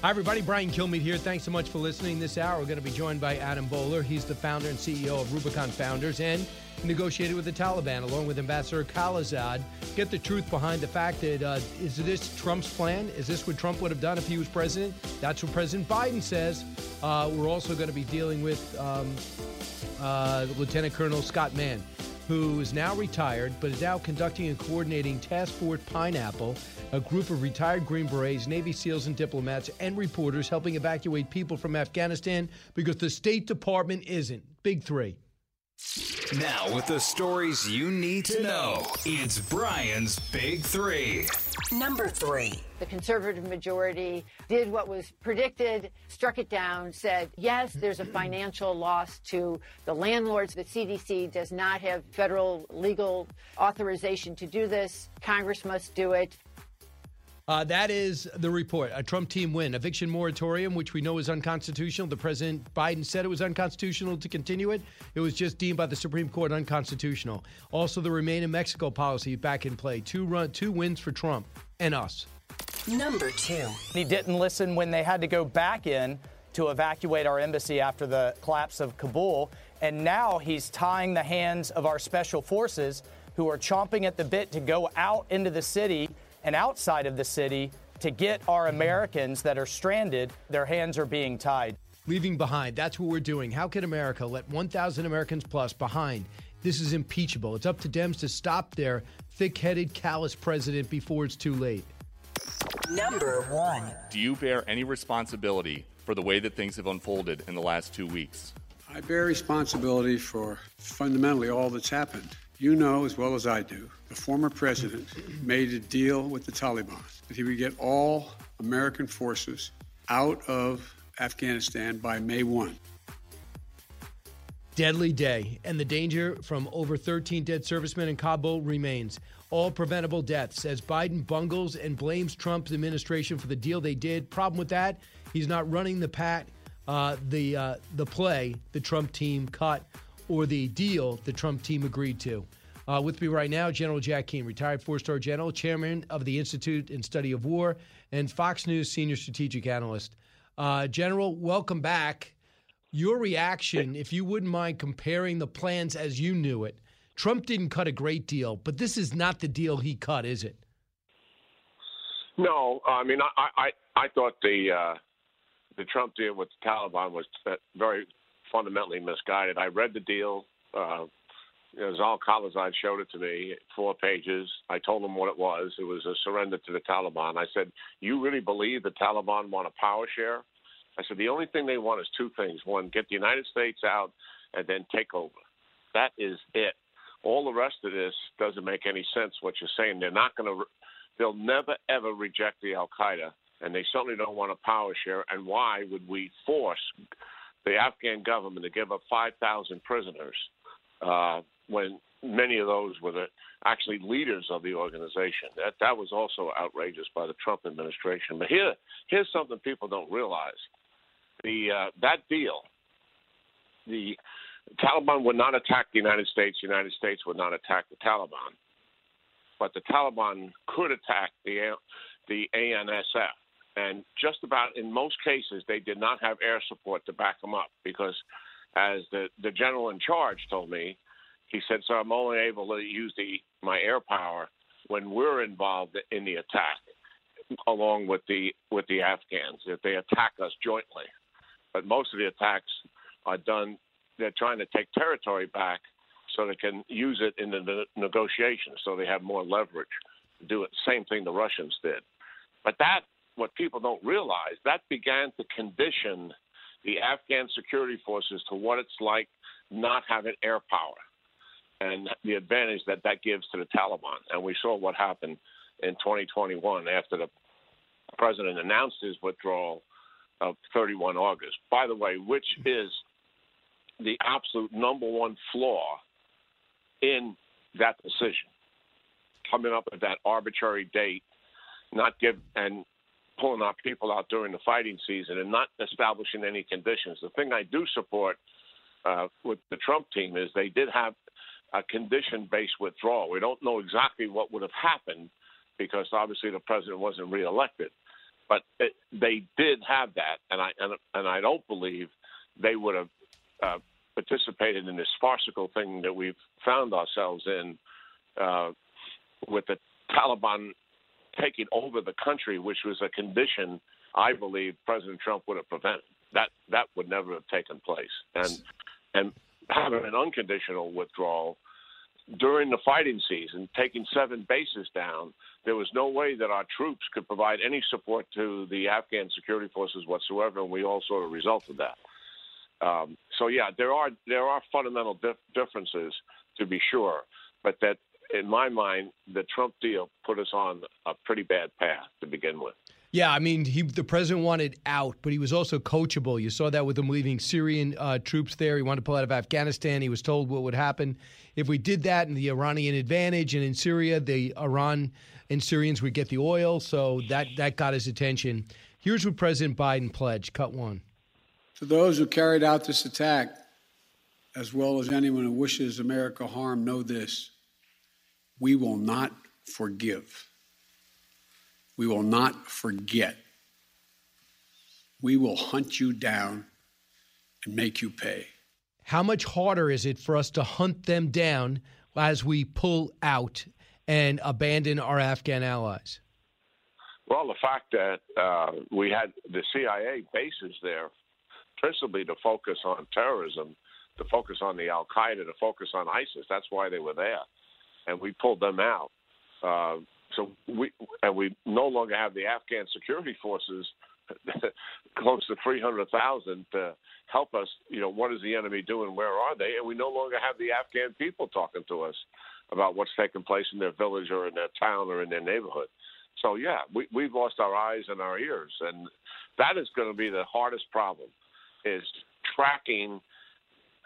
Hi, everybody. Brian Kilmeade here. Thanks so much for listening this hour. We're going to be joined by Adam Boehler. He's the founder and CEO of Rubicon Founders and negotiated with the Taliban along with Ambassador Khalilzad. Get the truth behind the fact that uh, is this Trump's plan? Is this what Trump would have done if he was president? That's what President Biden says. Uh, we're also going to be dealing with um, uh, Lieutenant Colonel Scott Mann, who is now retired but is now conducting and coordinating Task Force Pineapple a group of retired Green Berets, Navy SEALs, and diplomats and reporters helping evacuate people from Afghanistan because the State Department isn't. Big three. Now, with the stories you need to know, it's Brian's Big Three. Number three. The conservative majority did what was predicted, struck it down, said, yes, there's a financial loss to the landlords. The CDC does not have federal legal authorization to do this. Congress must do it. Uh, that is the report. A Trump team win. Eviction moratorium, which we know is unconstitutional. The President Biden said it was unconstitutional to continue it. It was just deemed by the Supreme Court unconstitutional. Also, the Remain in Mexico policy back in play. Two run, two wins for Trump and us. Number two. He didn't listen when they had to go back in to evacuate our embassy after the collapse of Kabul. And now he's tying the hands of our special forces who are chomping at the bit to go out into the city and outside of the city to get our Americans that are stranded, their hands are being tied. Leaving behind. That's what we're doing. How can America let 1,000 Americans plus behind? This is impeachable. It's up to Dems to stop their thick headed, callous president before it's too late. Number one. Do you bear any responsibility for the way that things have unfolded in the last two weeks? I bear responsibility for fundamentally all that's happened. You know as well as I do, the former president made a deal with the Taliban that he would get all American forces out of Afghanistan by May 1. Deadly day, and the danger from over 13 dead servicemen in Kabul remains. All preventable deaths as Biden bungles and blames Trump's administration for the deal they did. Problem with that, he's not running the pat, uh, the uh, the play the Trump team cut or the deal the Trump team agreed to. Uh, with me right now, General Jack Keane, retired four star general, chairman of the Institute and Study of War, and Fox News senior strategic analyst. Uh, General, welcome back. Your reaction, if you wouldn't mind comparing the plans as you knew it. Trump didn't cut a great deal, but this is not the deal he cut, is it? No, I mean, I I, I thought the uh, the Trump deal with the Taliban was very fundamentally misguided. I read the deal. Uh, Zal Khalilzad showed it to me, four pages. I told him what it was. It was a surrender to the Taliban. I said, "You really believe the Taliban want a power share?" I said, "The only thing they want is two things: one, get the United States out, and then take over. That is it. All the rest of this doesn't make any sense. What you're saying? They're not going to. They'll never ever reject the Al Qaeda, and they certainly don't want a power share. And why would we force the Afghan government to give up 5,000 prisoners uh, when many of those were the, actually leaders of the organization. That that was also outrageous by the Trump administration. But here here's something people don't realize: the uh, that deal, the Taliban would not attack the United States. The United States would not attack the Taliban, but the Taliban could attack the the ANSF. And just about in most cases, they did not have air support to back them up because, as the, the general in charge told me, he said, "So I'm only able to use the my air power when we're involved in the attack, along with the with the Afghans. If they attack us jointly, but most of the attacks are done. They're trying to take territory back so they can use it in the negotiations, so they have more leverage. To do it. Same thing the Russians did, but that what people don't realize that began to condition the Afghan security forces to what it's like not having air power and the advantage that that gives to the Taliban. And we saw what happened in 2021 after the president announced his withdrawal. of 31 August. By the way, which is the absolute number one flaw in that decision. Coming up with that arbitrary date, not give and pulling our people out during the fighting season and not establishing any conditions. The thing I do support uh, with the Trump team is they did have a condition-based withdrawal. We don't know exactly what would have happened because obviously the president wasn't reelected, but it, they did have that, and I and, and I don't believe they would have uh, participated in this farcical thing that we've found ourselves in uh, with the Taliban taking over the country, which was a condition I believe President Trump would have prevented. That that would never have taken place, and and having an unconditional withdrawal during the fighting season, taking seven bases down, there was no way that our troops could provide any support to the Afghan security forces whatsoever, and we all saw the result of that. Um, so yeah, there are there are fundamental dif- differences to be sure, but that in my mind, the Trump deal put us on a pretty bad path to begin with. Yeah, I mean, he the president wanted out, but he was also coachable. You saw that with him leaving Syrian uh, troops there. He wanted to pull out of Afghanistan. He was told what would happen if we did that, and the Iranian advantage, and in Syria, the Iran and Syrians would get the oil. So that that got his attention. Here's what President Biden pledged. Cut one. To those who carried out this attack, as well as anyone who wishes America harm, know this: we will not forgive. We will not forget. We will hunt you down and make you pay. How much harder is it for us to hunt them down as we pull out and abandon our Afghan allies? Well, the fact that uh, we had the CIA bases there, principally to focus on terrorism, to focus on the Al Qaeda, to focus on ISIS. That's why they were there, and we pulled them out. Uh, so we and we no longer have the Afghan security forces close to 300,000 to help us. You know, what is the enemy doing? Where are they? And we no longer have the Afghan people talking to us about what's taking place in their village or in their town or in their neighborhood. So yeah, we, we've lost our eyes and our ears, and that is going to be the hardest problem: is tracking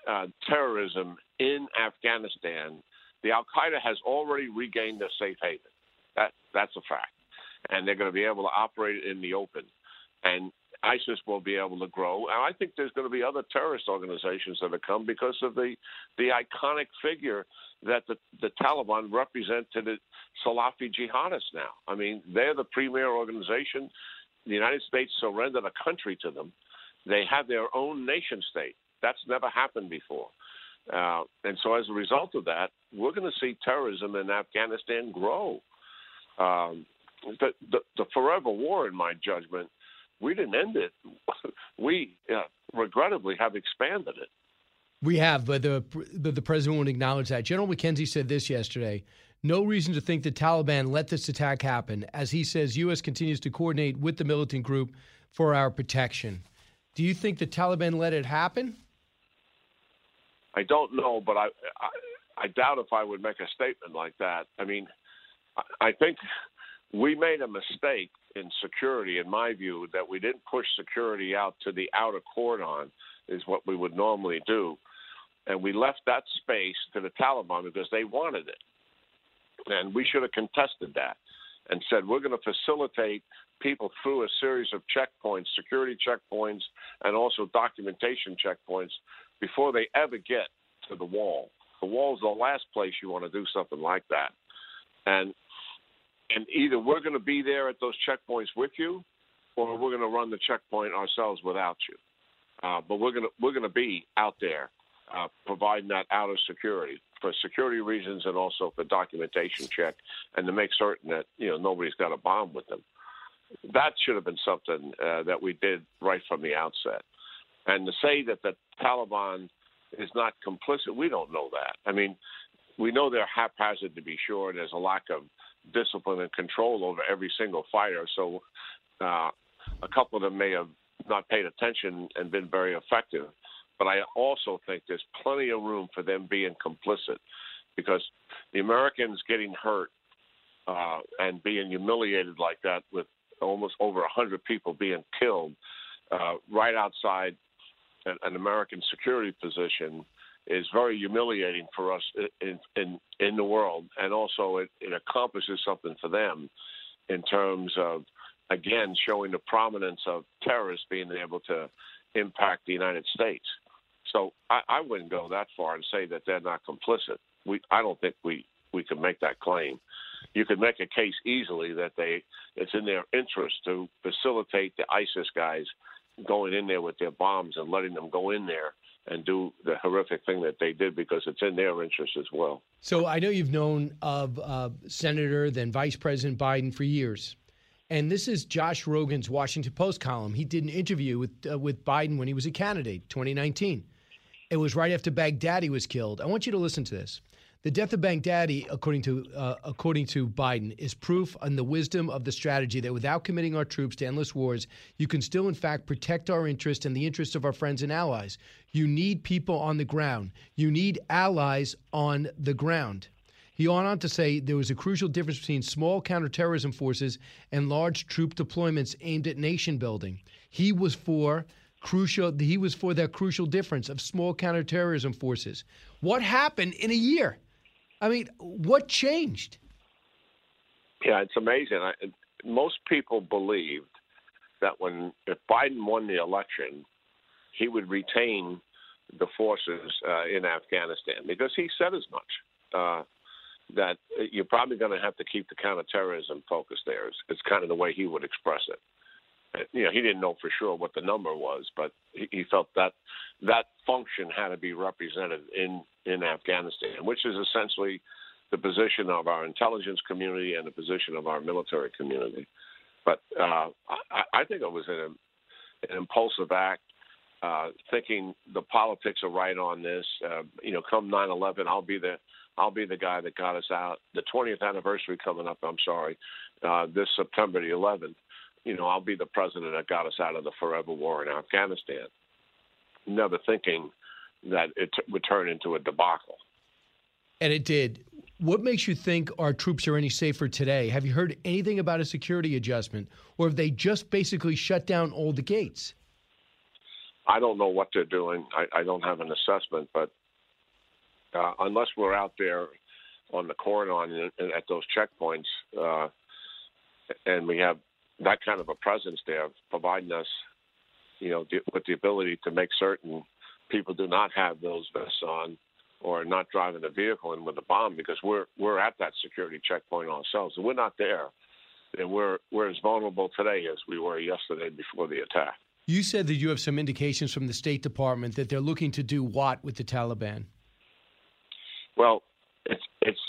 uh, terrorism in Afghanistan. The Al Qaeda has already regained their safe haven. That that's a fact, and they're going to be able to operate in the open, and ISIS will be able to grow. And I think there's going to be other terrorist organizations that will come because of the the iconic figure that the, the Taliban represent to the Salafi jihadists now. I mean, they're the premier organization. The United States surrendered a country to them. They have their own nation state. That's never happened before. Uh, and so, as a result of that, we're going to see terrorism in Afghanistan grow. Um, the, the, the forever war, in my judgment, we didn't end it. we uh, regrettably have expanded it. We have, but the, the the president won't acknowledge that. General McKenzie said this yesterday. No reason to think the Taliban let this attack happen, as he says U.S. continues to coordinate with the militant group for our protection. Do you think the Taliban let it happen? I don't know, but I, I, I doubt if I would make a statement like that. I mean, I, think we made a mistake in security, in my view, that we didn't push security out to the outer cordon, is what we would normally do and we left that space to the Taliban because they wanted it. And we should have contested that and said we're going to facilitate people through a series of checkpoints, security checkpoints, and also documentation checkpoints before they ever get to the wall. The wall is the last place you want to do something like that. And and either we're going to be there at those checkpoints with you, or we're going to run the checkpoint ourselves without you. Uh, but we're going to we're going to be out there uh, providing that outer security for security reasons and also for documentation check and to make certain that you know nobody's got a bomb with them. That should have been something uh, that we did right from the outset. And to say that the Taliban is not complicit, we don't know that. I mean, we know they're haphazard to be sure, there's a lack of discipline and control over every single fighter. So uh, a couple of them may have not paid attention and been very effective. But I also think there's plenty of room for them being complicit because the Americans getting hurt uh, and being humiliated like that with almost over 100 people being killed uh, right outside an, an American security position is very humiliating for us in in in the world, and also it, it accomplishes something for them in terms of again showing the prominence of terrorists being able to impact the United States. So I, I wouldn't go that far and say that they're not complicit. We I don't think we we can make that claim. You could make a case easily that they it's in their interest to facilitate the ISIS guys going in there with their bombs and letting them go in there and do the horrific thing that they did because it's in their interest as well. So I know you've known of uh, Senator, then Vice President Biden for years. And this is Josh Rogin's Washington Post column. He did an interview with uh, with Biden when he was a candidate, 2019. It was right after Baghdadi was killed. I want you to listen to this. The death of Baghdadi, according to uh, according to Biden, is proof on the wisdom of the strategy that without committing our troops to endless wars, you can still, in fact, protect our interests and the interests of our friends and allies. You need people on the ground. You need allies on the ground. He went on to say there was a crucial difference between small counterterrorism forces and large troop deployments aimed at nation building. He was for crucial he was for that crucial difference of small counterterrorism forces. What happened in a year? I mean, what changed? Yeah, it's amazing. I, most people believed that when if Biden won the election, he would retain the forces uh, in Afghanistan because he said as much. Uh, that you're probably going to have to keep the counterterrorism focus there. It's, it's kind of the way he would express it. You know, he didn't know for sure what the number was, but he, he felt that that function had to be represented in in Afghanistan, which is essentially the position of our intelligence community and the position of our military community. But uh, I, I think it was an, an impulsive act, uh, thinking the politics are right on this. Uh, you know, come 9/11, I'll be the I'll be the guy that got us out. The 20th anniversary coming up. I'm sorry, uh, this September the 11th. You know, I'll be the president that got us out of the forever war in Afghanistan. Never thinking that it t- would turn into a debacle. And it did. What makes you think our troops are any safer today? Have you heard anything about a security adjustment, or have they just basically shut down all the gates? I don't know what they're doing. I, I don't have an assessment, but uh, unless we're out there on the cordon at those checkpoints, uh, and we have that kind of a presence there, providing us, you know, with the ability to make certain people do not have those vests on or not driving a vehicle in with a bomb because we're we're at that security checkpoint ourselves. If we're not there, then we're we're as vulnerable today as we were yesterday before the attack. You said that you have some indications from the State Department that they're looking to do what with the Taliban? Well, it's it's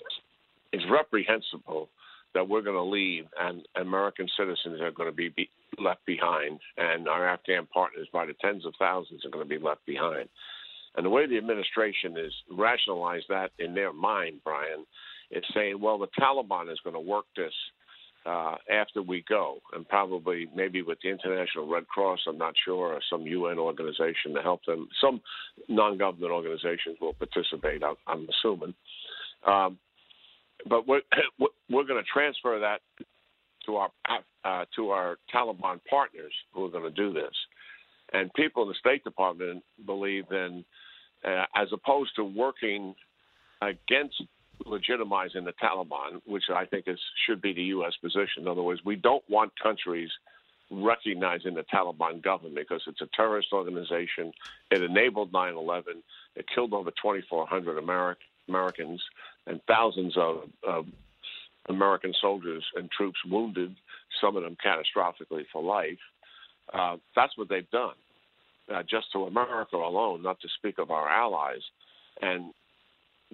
it's reprehensible that we're going to leave and American citizens are going to be, be left behind, and our Afghan partners by the tens of thousands are going to be left behind. And the way the administration is rationalized that in their mind, Brian, is saying, well, the Taliban is going to work this uh, after we go, and probably maybe with the International Red Cross, I'm not sure, or some UN organization to help them. Some non-government organizations will participate. I'm, assuming, um, but we're we're going to transfer that to our uh, to our Taliban partners who are going to do this, and people in the State Department believe in, uh, as opposed to working against legitimizing the Taliban, which I think is should be the U.S. position. In other words, we don't want countries recognizing the Taliban government because it's a terrorist organization. It enabled 9/11. It killed over 2,400 Ameri- Americans and thousands of, of American soldiers and troops wounded, some of them catastrophically for life. Uh, that's what they've done, uh, just to America alone, not to speak of our allies. And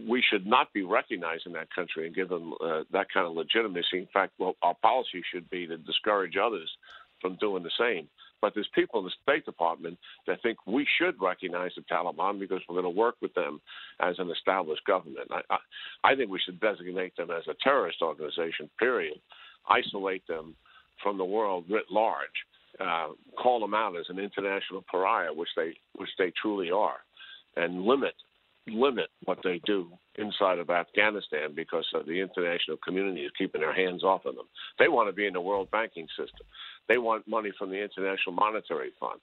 we should not be recognizing that country and give them uh, that kind of legitimacy. In fact, well, our policy should be to discourage others from doing the same. But there's people in the State Department that think we should recognize the Taliban because we're going to work with them as an established government. I, I, I think we should designate them as a terrorist organization, period. Isolate them from the world writ large. Uh, call them out as an international pariah, which they which they truly are, and limit limit what they do inside of Afghanistan because the international community is keeping their hands off of them. They want to be in the world banking system. They want money from the International Monetary Fund.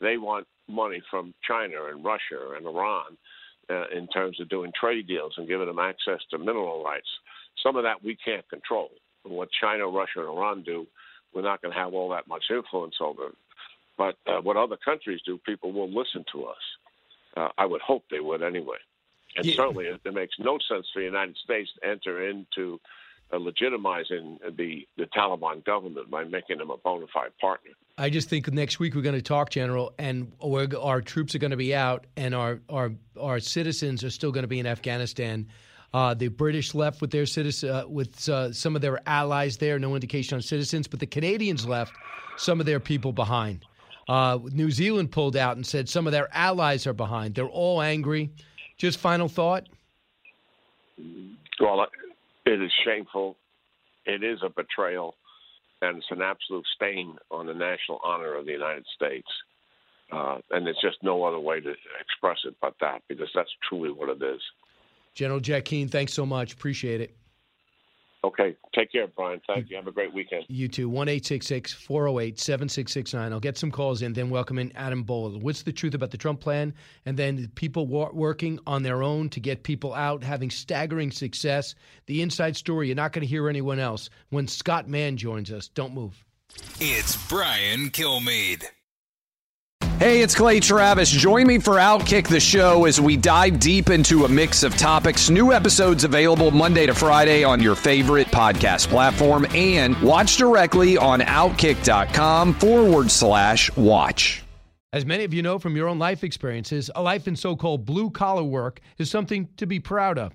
They want money from China and Russia and Iran uh, in terms of doing trade deals and giving them access to mineral rights. Some of that we can't control. And What China, Russia, and Iran do, we're not going to have all that much influence over. But uh, what other countries do, people will listen to us. Uh, I would hope they would anyway. And Yeah. certainly, it, it makes no sense for the United States to enter into uh, legitimizing the the Taliban government by making them a bona fide partner. I just think next week we're going to talk, General, and we're, our troops are going to be out, and our our our citizens are still going to be in Afghanistan. Uh, the British left with their citizen, uh, with uh, some of their allies there. No indication on citizens, but the Canadians left some of their people behind. Uh, New Zealand pulled out and said some of their allies are behind. They're all angry. Just final thought. Well, it is shameful. It is a betrayal, and it's an absolute stain on the national honor of the United States. Uh, and there's just no other way to express it but that, because that's truly what it is. General Jack Keane, thanks so much. Appreciate it. Okay, take care, Brian. Thank you. Have a great weekend. You too. 1 408 7669. I'll get some calls in, then welcome in Adam Boehler. What's the truth about the Trump plan? And then people working on their own to get people out, having staggering success. The inside story, you're not going to hear anyone else. When Scott Mann joins us, don't move. It's Brian Kilmeade. Hey, it's Clay Travis. Join me for Outkick the Show as we dive deep into a mix of topics. New episodes available Monday to Friday on your favorite podcast platform and watch directly on outkick.com forward slash watch. As many of you know from your own life experiences, a life in so called blue collar work is something to be proud of.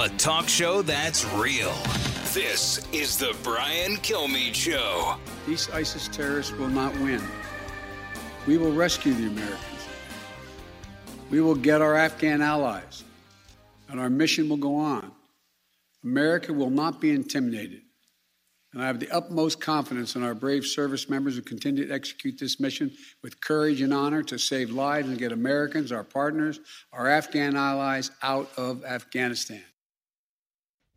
A talk show that's real. This is the Brian Kilmeade Show. These ISIS terrorists will not win. We will rescue the Americans. We will get our Afghan allies, and our mission will go on. America will not be intimidated. And I have the utmost confidence in our brave service members who continue to execute this mission with courage and honor to save lives and get Americans, our partners, our Afghan allies out of Afghanistan.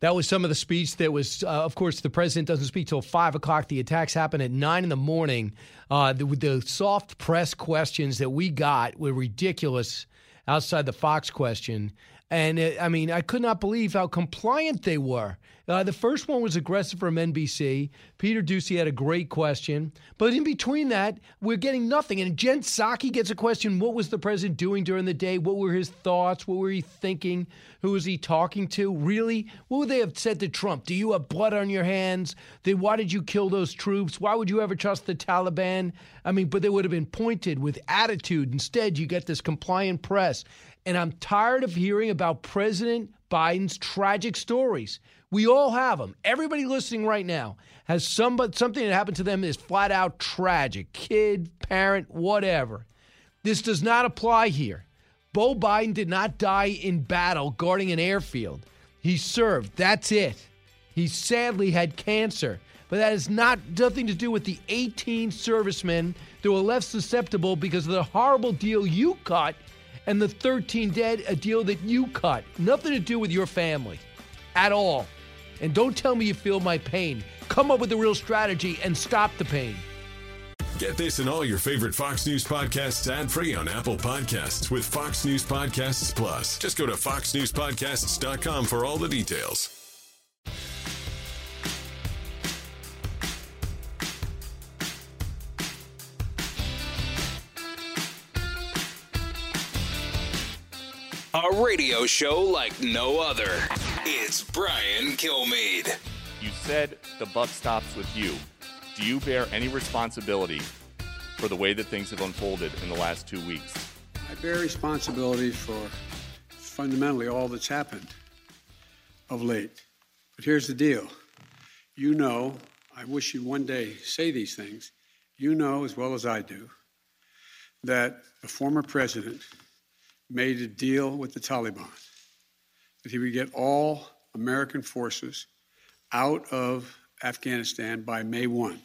That was some of the speech that was, uh, of course, the president doesn't speak till five o'clock. The attacks happen at nine in the morning. Uh, the, the soft press questions that we got were ridiculous outside the Fox question. And uh, I mean, I could not believe how compliant they were. Uh, the first one was aggressive from NBC. Peter Doocy had a great question. But in between that, we're getting nothing. And Jen Psaki gets a question What was the president doing during the day? What were his thoughts? What were he thinking? Who was he talking to? Really? What would they have said to Trump? Do you have blood on your hands? Then why did you kill those troops? Why would you ever trust the Taliban? I mean, but they would have been pointed with attitude. Instead, you get this compliant press. And I'm tired of hearing about President Biden's tragic stories. We all have them. Everybody listening right now has somebody, something that happened to them is flat out tragic kid, parent, whatever. This does not apply here. Bo Biden did not die in battle guarding an airfield. He served. That's it. He sadly had cancer. But that has not nothing to do with the 18 servicemen that were left susceptible because of the horrible deal you cut and the 13 dead, a deal that you cut. Nothing to do with your family at all. And don't tell me you feel my pain. Come up with a real strategy and stop the pain. Get this and all your favorite Fox News podcasts ad free on Apple Podcasts with Fox News Podcasts Plus. Just go to foxnewspodcasts.com for all the details. A radio show like no other. It's Brian Kilmeade. You said the buck stops with you. Do you bear any responsibility for the way that things have unfolded in the last two weeks? I bear responsibility for fundamentally all that's happened of late. But here's the deal you know, I wish you'd one day say these things. You know as well as I do that the former president made a deal with the Taliban that he would get all American forces out of Afghanistan by May 1.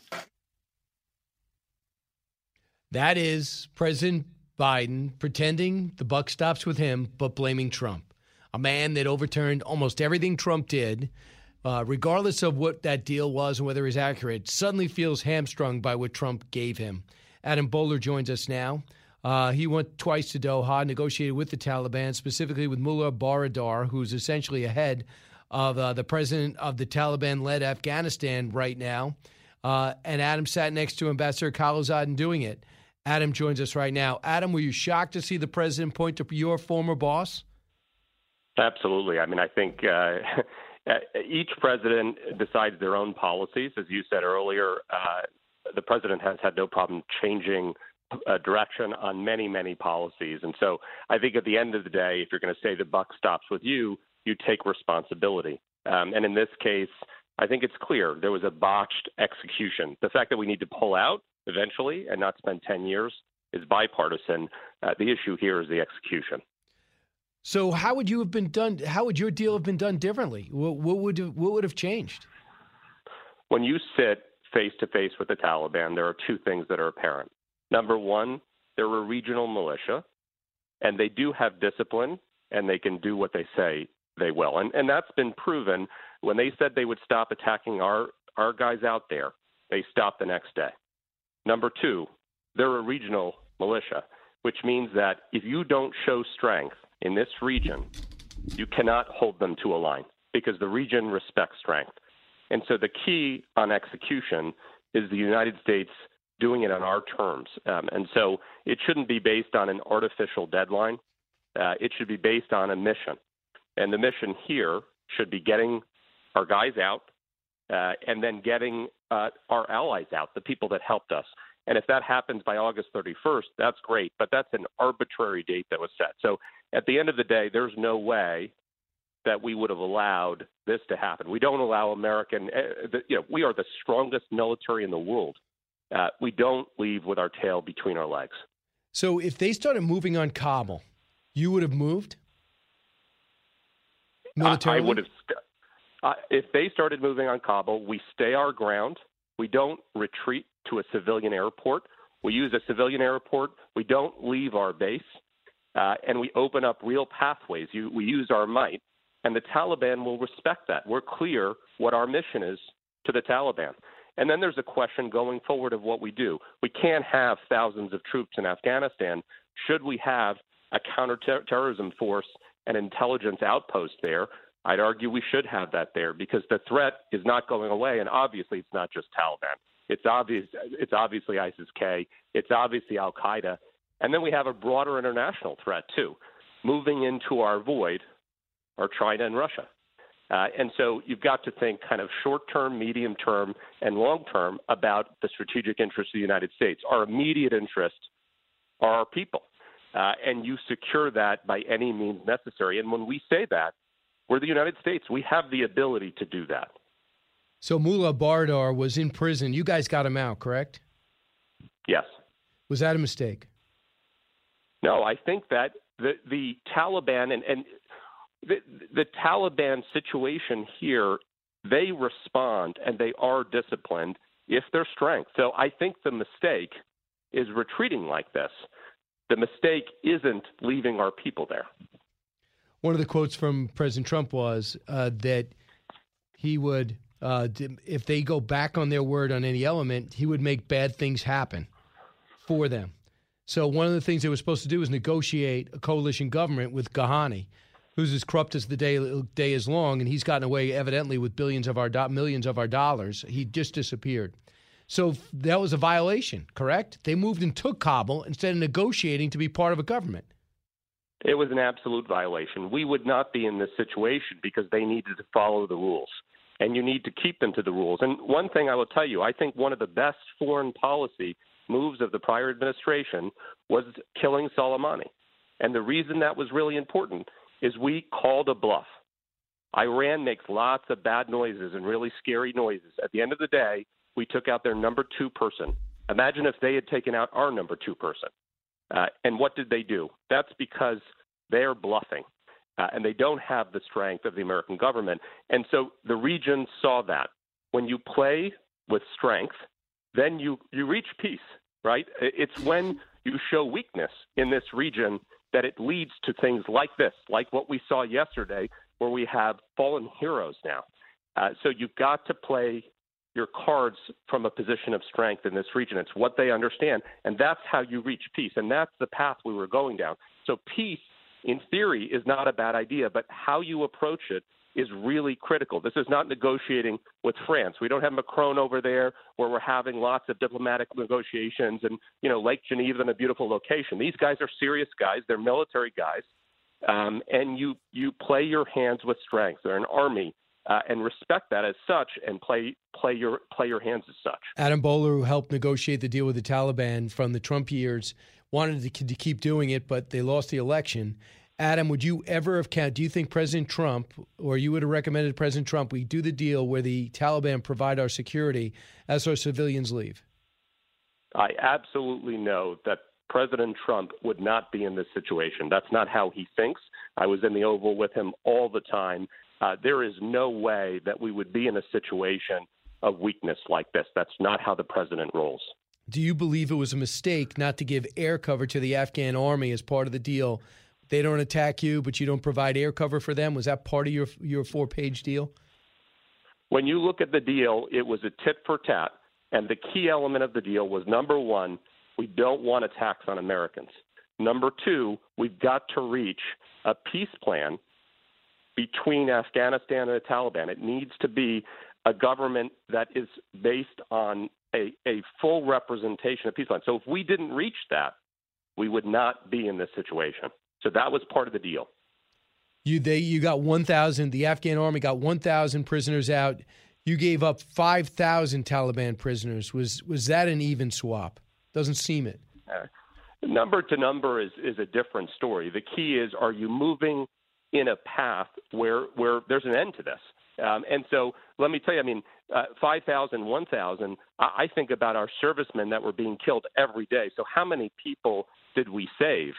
That is President Biden pretending the buck stops with him, but blaming Trump, a man that overturned almost everything Trump did, uh, regardless of what that deal was and whether it's accurate, suddenly feels hamstrung by what Trump gave him. Adam Boehler joins us now. Uh, he went twice to Doha, negotiated with the Taliban, specifically with Mullah Baradar, who's essentially ahead of uh, the president of the Taliban led Afghanistan right now. Uh, and Adam sat next to Ambassador Khalilzad doing it. Adam joins us right now. Adam, were you shocked to see the president point to your former boss? Absolutely. I mean, I think uh, each president decides their own policies. As you said earlier, uh, the president has had no problem changing uh, direction on many, many policies. And so I think at the end of the day, if you're going to say the buck stops with you, you take responsibility. Um, and in this case, I think it's clear there was a botched execution. The fact that we need to pull out eventually and not spend 10 years is bipartisan. Uh, the issue here is the execution. So, how would you have been done? How would your deal have been done differently? What, what would what would have changed? When you sit face to face with the Taliban, there are two things that are apparent. Number one, they're a regional militia, and they do have discipline, and they can do what they say they will. And, and that's been proven. When they said they would stop attacking our, our guys out there, they stopped the next day. Number two, they're a regional militia, which means that if you don't show strength in this region, you cannot hold them to a line because the region respects strength. And so the key on execution is the United States doing it on our terms. Um, and so it shouldn't be based on an artificial deadline. Uh, it should be based on a mission. And the mission here should be getting our guys out uh, and then getting uh, our allies out, the people that helped us. And if that happens by August 31st, that's great, but that's an arbitrary date that was set. So at the end of the day, there's no way that we would have allowed this to happen. We don't allow American, uh, you know, we are the strongest military in the world. Uh, we don't leave with our tail between our legs. So if they started moving on Kabul, you would have moved? Militarily? I, I would have. St- uh, if they started moving on Kabul, we stay our ground. We don't retreat to a civilian airport. We use a civilian airport. We don't leave our base. Uh, and we open up real pathways. You, we use our might. And the Taliban will respect that. We're clear what our mission is to the Taliban. And then there's a question going forward of what we do. We can't have thousands of troops in Afghanistan. Should we have a counterterrorism force an intelligence outpost there, I'd argue we should have that there because the threat is not going away, and obviously it's not just Taliban. It's obvious. It's obviously ISIS-K. It's obviously Al Qaeda, and then we have a broader international threat too. Moving into our void are China and Russia, uh, and so you've got to think kind of short-term, medium-term, and long-term about the strategic interests of the United States. Our immediate interest are our people uh, and you secure that by any means necessary. And when we say that, we're the United States. We have the ability to do that. So Mullah Baradar was in prison. You guys got him out, correct? Yes. Was that a mistake? No, I think that the the Taliban and, and the the Taliban situation here they respond and they are disciplined if they're strength. So I think the mistake is retreating like this. The mistake isn't leaving our people there. One of the quotes from President Trump was uh, that he would, uh, if they go back on their word on any element, he would make bad things happen for them. So one of the things they were supposed to do was negotiate a coalition government with Ghani, who's as corrupt as the day day is long, and he's gotten away evidently with billions of our do- millions of our dollars. He just disappeared. So that was a violation, correct? They moved and took Kabul instead of negotiating to be part of a government. It was an absolute violation. We would not be in this situation because they needed to follow the rules. And you need to keep them to the rules. And one thing I will tell you, I think one of the best foreign policy moves of the prior administration was killing Soleimani. And the reason that was really important is we called a bluff. Iran makes lots of bad noises and really scary noises. At the end of the day, we took out their number two person. Imagine if they had taken out our number two person. Uh, and what did they do? That's because they're bluffing. Uh, and they don't have the strength of the American government. And so the region saw that. When you play with strength, then you, you reach peace, right? It's when you show weakness in this region that it leads to things like this, like what we saw yesterday, where we have fallen heroes now. Uh, so you've got to play your cards from a position of strength in this region. It's what they understand, and that's how you reach peace. And that's the path we were going down. So peace, in theory, is not a bad idea, but how you approach it is really critical. This is not negotiating with France. We don't have Macron over there where we're having lots of diplomatic negotiations and, you know, Lake Geneva in a beautiful location. These guys are serious guys. They're military guys. Um, and you, you play your hands with strength. They're an army. Uh, and respect that as such, and play play your play your hands as such. Adam Boehler, who helped negotiate the deal with the Taliban from the Trump years, wanted to, to keep doing it, but they lost the election. Adam, would you ever have count? Do you think President Trump, or you would have recommended President Trump, we do the deal where the Taliban provide our security as our civilians leave? I absolutely know that President Trump would not be in this situation. That's not how he thinks. I was in the Oval with him all the time. Uh, there is no way that we would be in a situation of weakness like this. That's not how the president rolls. Do you believe it was a mistake not to give air cover to the Afghan army as part of the deal they don't attack you, but you don't provide air cover for them. Was that part of your your four page deal? When you look at the deal, it was a tit for tat, and the key element of the deal was number one, we don't want attacks on Americans. Number two, we've got to reach a peace plan between Afghanistan and the Taliban. It needs to be a government that is based on a, a full representation of peace plan. So if we didn't reach that, we would not be in this situation. So that was part of the deal. You they you got 1,000. The Afghan army got 1,000 prisoners out. You gave up 5,000 Taliban prisoners. Was was that an even swap? Doesn't seem it. Uh, number to number is is a different story. The key is are you moving in a path where where there's an end to this? Um, and so let me tell you, I mean, uh, 5,000, 1,000, I think about our servicemen that were being killed every day. So how many people did we save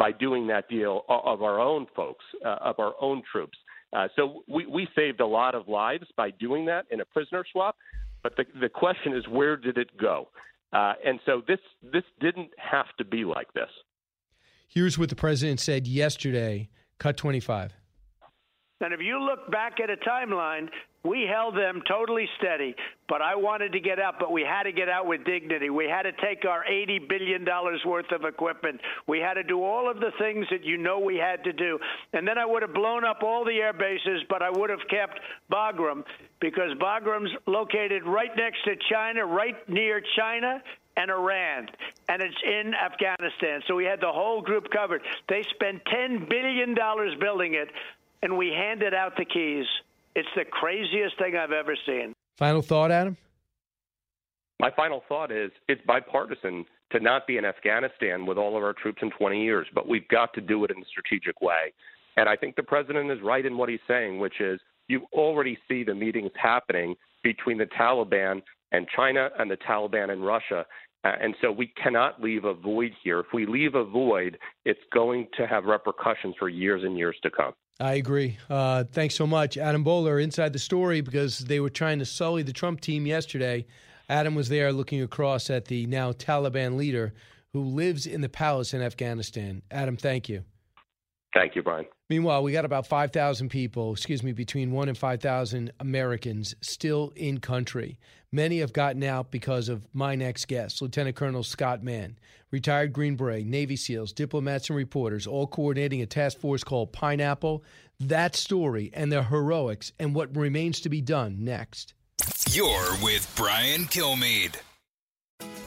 by doing that deal of our own folks, uh, of our own troops. Uh, so we, we saved a lot of lives by doing that in a prisoner swap. But the, the question is, where did it go? Uh, and so this this didn't have to be like this. Here's what the president said yesterday. Cut 25. And if you look back at a timeline, we held them totally steady. But I wanted to get out, but we had to get out with dignity. We had to take our $80 billion worth of equipment. We had to do all of the things that you know we had to do. And then I would have blown up all the air bases, but I would have kept Bagram because Bagram's located right next to China, right near China and Iran, and it's in Afghanistan. So we had the whole group covered. They spent $10 billion building it and we handed out the keys. It's the craziest thing I've ever seen. Final thought, Adam? My final thought is it's bipartisan to not be in Afghanistan with all of our troops in 20 years, but we've got to do it in a strategic way. And I think the president is right in what he's saying, which is you already see the meetings happening between the Taliban and China and the Taliban and Russia. Uh, and so we cannot leave a void here. If we leave a void, it's going to have repercussions for years and years to come. I agree. Uh, thanks so much, Adam Boehler, inside the story because they were trying to sully the Trump team yesterday. Adam was there looking across at the now Taliban leader who lives in the palace in Afghanistan. Adam, thank you. Thank you, Brian. Meanwhile, we got about 5,000 people, excuse me, between 1 and 5,000 Americans still in country. Many have gotten out because of my next guest, Lieutenant Colonel Scott Mann, retired Green Beret, Navy SEALs, diplomats, and reporters, all coordinating a task force called Pineapple. That story and the heroics and what remains to be done next. You're with Brian Kilmeade.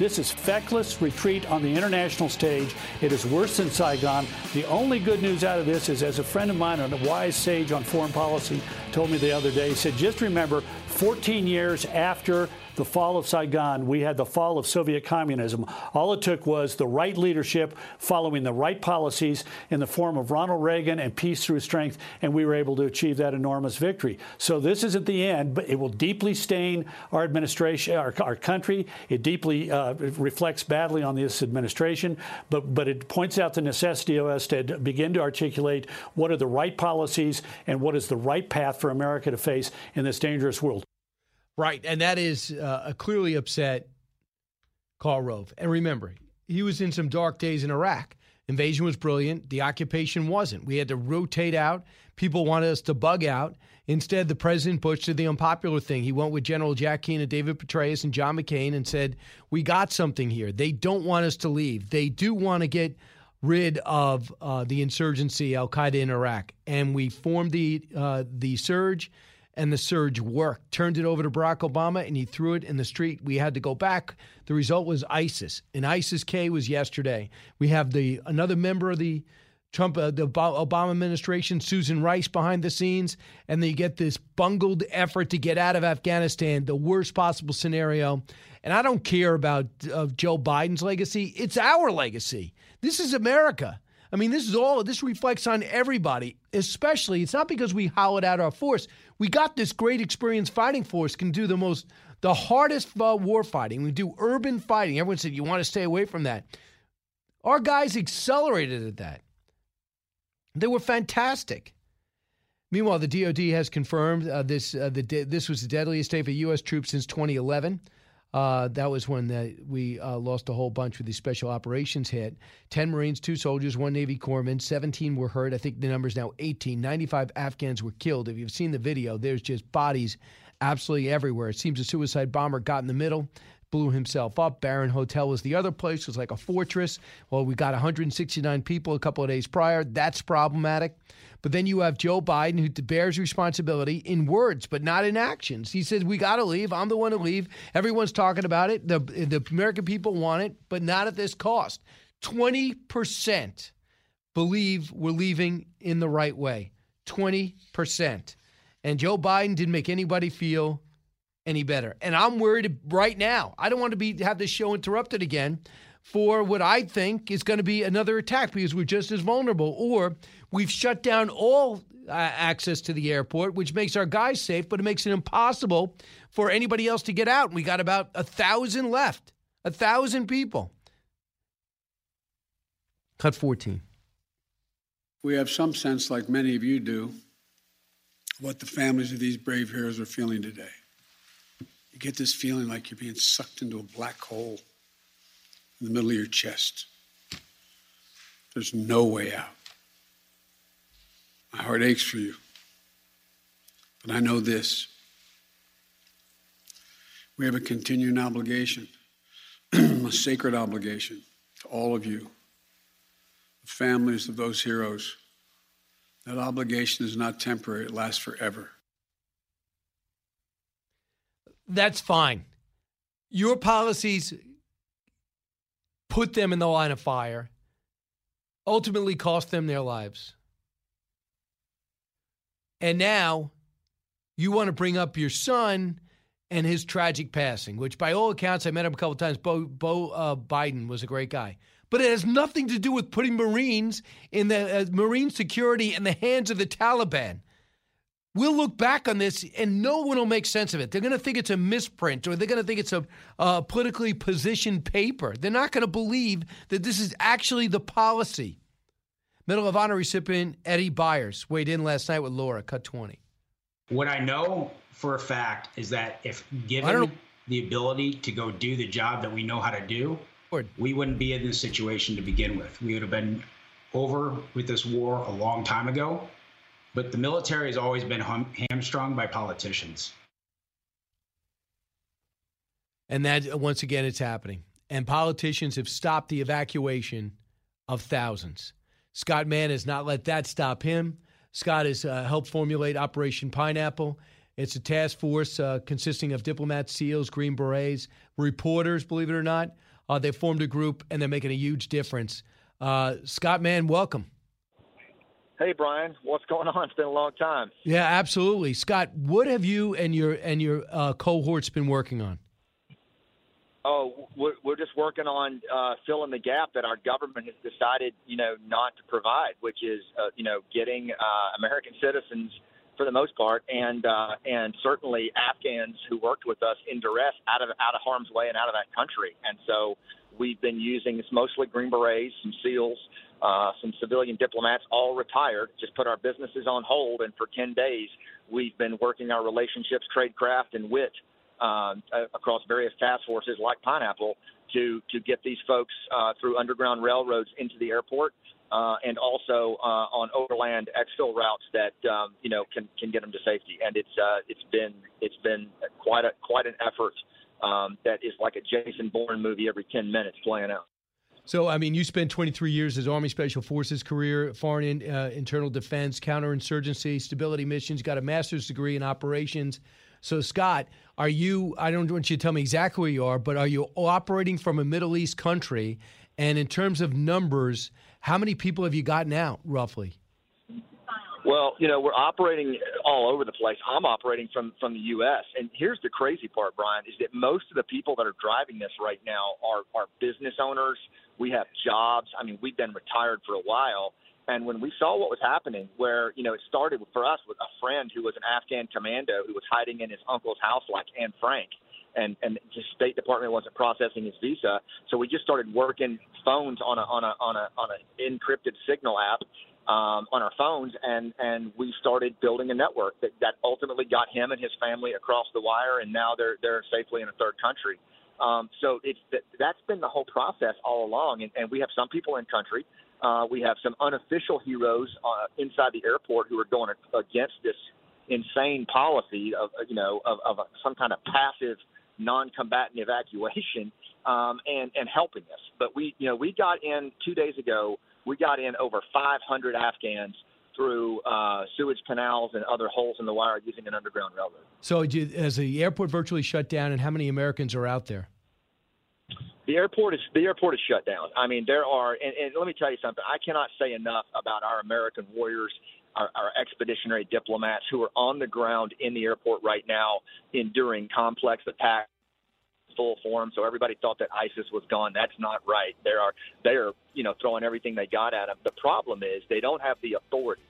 This is feckless retreat on the international stage. It is worse than Saigon. The only good news out of this is, as a friend of mine, a wise sage on foreign policy, told me the other day, he said, just remember, 14 years after the fall of Saigon, we had the fall of Soviet communism. All it took was the right leadership following the right policies in the form of Ronald Reagan and peace through strength, and we were able to achieve that enormous victory. So this isn't the end, but it will deeply stain our administration, our, our country. It deeply uh, reflects badly on this administration, but, but it points out the necessity of us to begin to articulate what are the right policies and what is the right path for America to face in this dangerous world. Right, and that is uh, a clearly upset Karl Rove. And remember, he was in some dark days in Iraq. Invasion was brilliant. The occupation wasn't. We had to rotate out. People wanted us to bug out. Instead, the President Bush did the unpopular thing. He went with General Jack Keane and David Petraeus and John McCain and said, We got something here. They don't want us to leave. They do want to get rid of uh, the insurgency, Al Qaeda in Iraq. And we formed the, uh, the surge and the surge worked. Turned it over to Barack Obama and he threw it in the street. We had to go back. The result was ISIS. And ISIS K was yesterday. We have the another member of the Trump, uh, the Obama administration, Susan Rice behind the scenes, and they get this bungled effort to get out of Afghanistan, the worst possible scenario. And I don't care about uh, Joe Biden's legacy; it's our legacy. This is America. I mean, this is all, this reflects on everybody, especially, it's not because we hollowed out our force. We got this great experience fighting force, can do the most, the hardest uh, war fighting. We do urban fighting. Everyone said, you want to stay away from that. Our guys accelerated at that. They were fantastic. Meanwhile, the DoD has confirmed uh, this. Uh, the this was the deadliest day for U.S. troops since 2011. Uh, that was when the, we uh, lost a whole bunch with the special operations hit. 10 Marines, two soldiers, one Navy corpsman, 17 were hurt. I think the number's now 18. 95 Afghans were killed. If you've seen the video, there's just bodies absolutely everywhere. It seems a suicide bomber got in the middle, blew himself up. Baron Hotel was the other place. It was like a fortress. Well, we got 169 people a couple of days prior. That's problematic. But then you have Joe Biden, who bears responsibility in words, but not in actions. He says, We got to leave. I'm the one to leave. Everyone's talking about it. The, the American people want it, but not at this cost. 20% believe we're leaving in the right way. 20%. And Joe Biden didn't make anybody feel any better. And I'm worried right now. I don't want to be have this show interrupted again for what I think is going to be another attack because we're just as vulnerable. Or we've shut down all uh, access to the airport, which makes our guys safe, but it makes it impossible for anybody else to get out. We got about a thousand left, a thousand people. Cut 14. We have some sense, like many of you do, what the families of these brave heroes are feeling today. You get this feeling like you're being sucked into a black hole in the middle of your chest. There's no way out. My heart aches for you. But I know this. We have a continuing obligation, a sacred obligation to all of you, the families of those heroes. That obligation is not temporary, it lasts forever. That's fine. Your policies put them in the line of fire, ultimately cost them their lives. And now you want to bring up your son and his tragic passing, which by all accounts, I met him a couple times. Bo, Bo uh, Biden was a great guy. But it has nothing to do with putting Marines in the uh, Marine security in the hands of the Taliban. We'll look back on this and no one will make sense of it. They're going to think it's a misprint or they're going to think it's a uh, politically positioned paper. They're not going to believe that this is actually the policy. Medal of Honor recipient Eddie Byers weighed in last night with Laura, cut 20. What I know for a fact is that if given the ability to go do the job that we know how to do, we wouldn't be in this situation to begin with. We would have been over with this war a long time ago. But the military has always been hum- hamstrung by politicians. And that, once again, it's happening. And politicians have stopped the evacuation of thousands. Scott Mann has not let that stop him. Scott has uh, helped formulate Operation Pineapple. It's a task force uh, consisting of diplomats, SEALs, Green Berets, reporters, believe it or not. Uh, they formed a group and they're making a huge difference. Uh, Scott Mann, welcome. Hey Brian, what's going on? It's been a long time. Yeah, absolutely. Scott, what have you and your and your uh, cohorts been working on? Oh, we're, we're just working on uh, filling the gap that our government has decided, you know, not to provide, which is, uh, you know, getting uh, American citizens, for the most part, and uh, and certainly Afghans who worked with us in duress out of out of harm's way and out of that country. And so we've been using it's mostly Green Berets, some SEALs, uh, some civilian diplomats, all retired. Just put our businesses on hold, and for 10 days we've been working our relationships, tradecraft, and wit um, across various task forces like Pineapple to to get these folks uh, through underground railroads into the airport, uh, and also uh, on overland exfil routes that um, you know can can get them to safety. And it's uh, it's been it's been quite a quite an effort um, that is like a Jason Bourne movie every 10 minutes playing out. So, I mean, you spent 23 years as Army Special Forces career, foreign in, uh, internal defense, counterinsurgency, stability missions. Got a master's degree in operations. So, Scott, are you, I don't want you to tell me exactly where you are, but are you operating from a Middle East country? And in terms of numbers, how many people have you gotten out roughly? Well, you know, we're operating all over the place. I'm operating from from the U.S. And here's the crazy part, Brian, is that most of the people that are driving this right now are are business owners. We have jobs. I mean, we've been retired for a while. And when we saw what was happening, where you know it started for us with a friend who was an Afghan commando who was hiding in his uncle's house like Anne Frank, and and the State Department wasn't processing his visa, so we just started working phones on a on a on a on an encrypted signal app um, on our phones, and and we started building a network that that ultimately got him and his family across the wire, and now they're they're safely in a third country. Um, so it's that's been the whole process all along, and, and we have some people in country. Uh, we have some unofficial heroes uh, inside the airport who are going against this insane policy of you know of, of a, some kind of passive non-combatant evacuation um, and and helping us. But we you know we got in two days ago. We got in over 500 Afghans through uh, sewage canals and other holes in the wire using an underground railroad. So, has the airport virtually shut down, and how many Americans are out there? The airport is the airport is shut down. I mean, there are, and, and let me tell you something. I cannot say enough about our American warriors, our, our expeditionary diplomats who are on the ground in the airport right now, enduring complex attacks full form. So everybody thought that ISIS was gone. That's not right. They are they are you know throwing everything they got at them. The problem is they don't have the authority.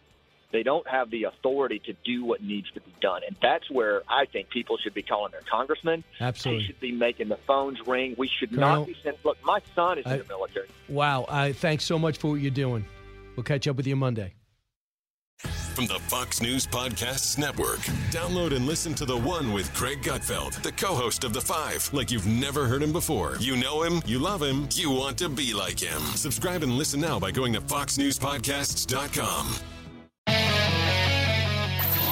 They don't have the authority to do what needs to be done, and that's where I think people should be calling their congressmen. Absolutely, they should be making the phones ring. We should Colonel, not be sent. Look, my son is I, in the military. Wow! Uh, thanks so much for what you're doing. We'll catch up with you Monday from the Fox News Podcasts Network. Download and listen to The One with Greg Gutfeld, the co host of The Five, like you've never heard him before. You know him, you love him, you want to be like him. Subscribe and listen now by going to FoxNewsPodcasts.com.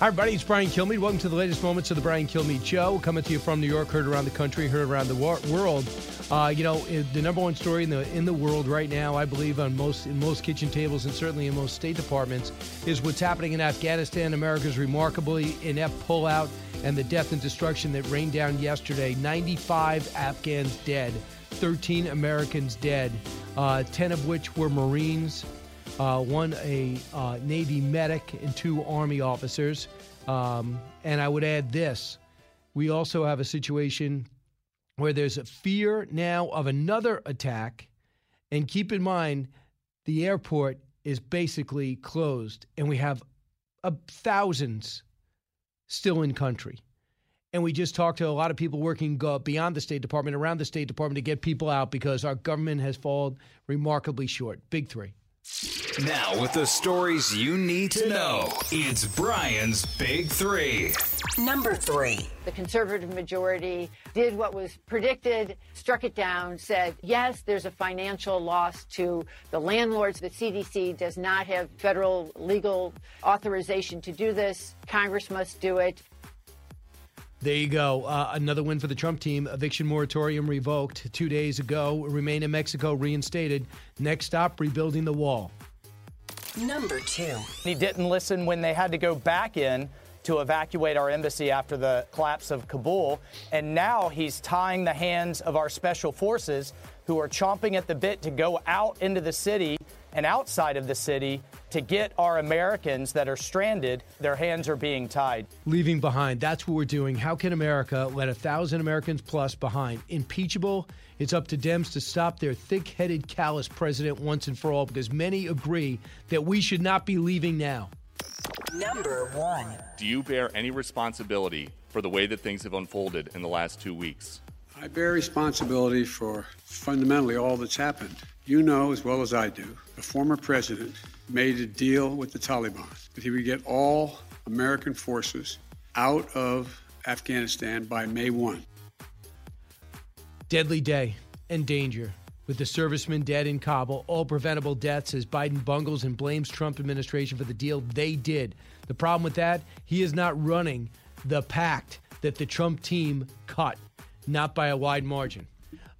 Hi, everybody. It's Brian Kilmeade. Welcome to the latest moments of the Brian Kilmeade Show. Coming to you from New York, heard around the country, heard around the wor- world. Uh, you know, the number one story in the in the world right now, I believe, on most in most kitchen tables and certainly in most State Departments, is what's happening in Afghanistan. America's remarkably inept pullout and the death and destruction that rained down yesterday. 95 Afghans dead, 13 Americans dead, uh, 10 of which were Marines uh, one a uh, Navy medic, and two Army officers. Um, and I would add this we also have a situation where there's a fear now of another attack. And keep in mind, the airport is basically closed, and we have uh, thousands still in country. And we just talked to a lot of people working beyond the State Department, around the State Department to get people out because our government has fallen remarkably short. Big three. Now, with the stories you need to know, it's Brian's Big Three. Number three. The conservative majority did what was predicted, struck it down, said, yes, there's a financial loss to the landlords. The CDC does not have federal legal authorization to do this. Congress must do it. There you go. Uh, another win for the Trump team. Eviction moratorium revoked two days ago. Remain in Mexico reinstated. Next stop, rebuilding the wall. Number two. He didn't listen when they had to go back in to evacuate our embassy after the collapse of Kabul. And now he's tying the hands of our special forces who are chomping at the bit to go out into the city and outside of the city to get our Americans that are stranded, their hands are being tied. Leaving behind. That's what we're doing. How can America let a thousand Americans plus behind? Impeachable. It's up to Dems to stop their thick headed, callous president once and for all because many agree that we should not be leaving now. Number one. Do you bear any responsibility for the way that things have unfolded in the last two weeks? I bear responsibility for fundamentally all that's happened. You know as well as I do, the former president made a deal with the Taliban that he would get all American forces out of Afghanistan by May 1. Deadly day and danger. With the servicemen dead in Kabul, all preventable deaths as Biden bungles and blames Trump administration for the deal they did. The problem with that, he is not running the pact that the Trump team cut, not by a wide margin.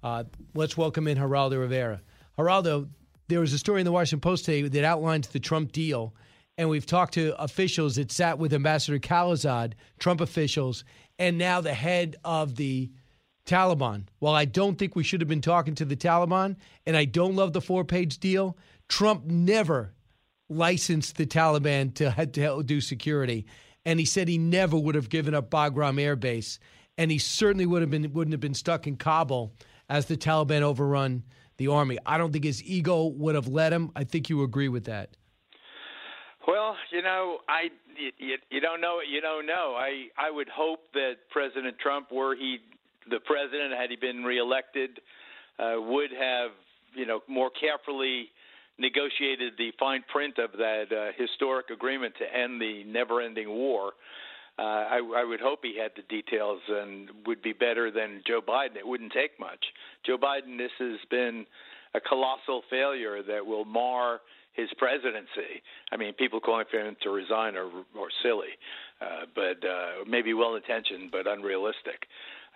Uh, let's welcome in Geraldo Rivera. Geraldo, there was a story in the Washington Post today that outlines the Trump deal, and we've talked to officials that sat with Ambassador Khalilzad, Trump officials, and now the head of the Taliban. While I don't think we should have been talking to the Taliban, and I don't love the four page deal, Trump never licensed the Taliban to, to do security. And he said he never would have given up Bagram Air Base. And he certainly would have been, wouldn't have been stuck in Kabul as the Taliban overrun the army. I don't think his ego would have let him. I think you agree with that. Well, you know, I you, you don't know you don't know. I I would hope that President Trump, were he the president, had he been reelected, uh, would have you know more carefully negotiated the fine print of that uh, historic agreement to end the never-ending war. Uh, I, I would hope he had the details and would be better than Joe Biden. It wouldn't take much. Joe Biden, this has been a colossal failure that will mar his presidency. I mean, people calling for him to resign are, are silly, uh, but uh, maybe well intentioned, but unrealistic.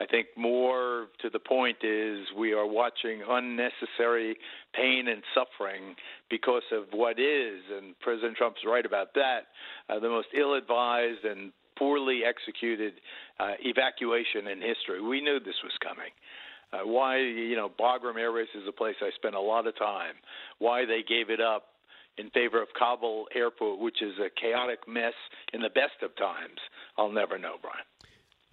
I think more to the point is we are watching unnecessary pain and suffering because of what is, and President Trump's right about that, uh, the most ill advised and poorly executed uh, evacuation in history. We knew this was coming. Uh, why, you know, Bagram Air Base is a place I spent a lot of time. Why they gave it up in favor of Kabul Airport, which is a chaotic mess in the best of times, I'll never know, Brian.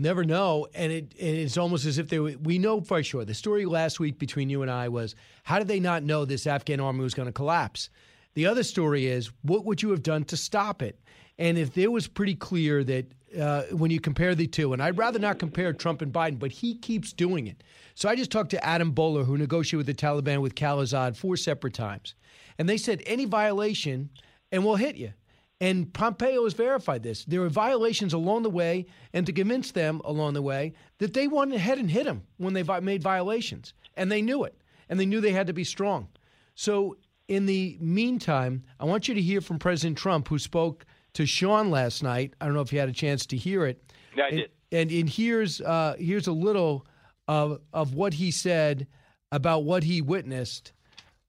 Never know, and it and it's almost as if they we know for sure. The story last week between you and I was how did they not know this Afghan army was going to collapse? The other story is what would you have done to stop it? And if it was pretty clear that uh, when you compare the two, and I'd rather not compare Trump and Biden, but he keeps doing it. So I just talked to Adam Boehler, who negotiated with the Taliban with Khalilzad four separate times, and they said any violation, and we'll hit you. And Pompeo has verified this. There were violations along the way, and to convince them along the way that they went ahead and hit him when they made violations. And they knew it. And they knew they had to be strong. So, in the meantime, I want you to hear from President Trump, who spoke to Sean last night. I don't know if you had a chance to hear it. Yeah, I and, did. And, and here's uh, here's a little of of what he said about what he witnessed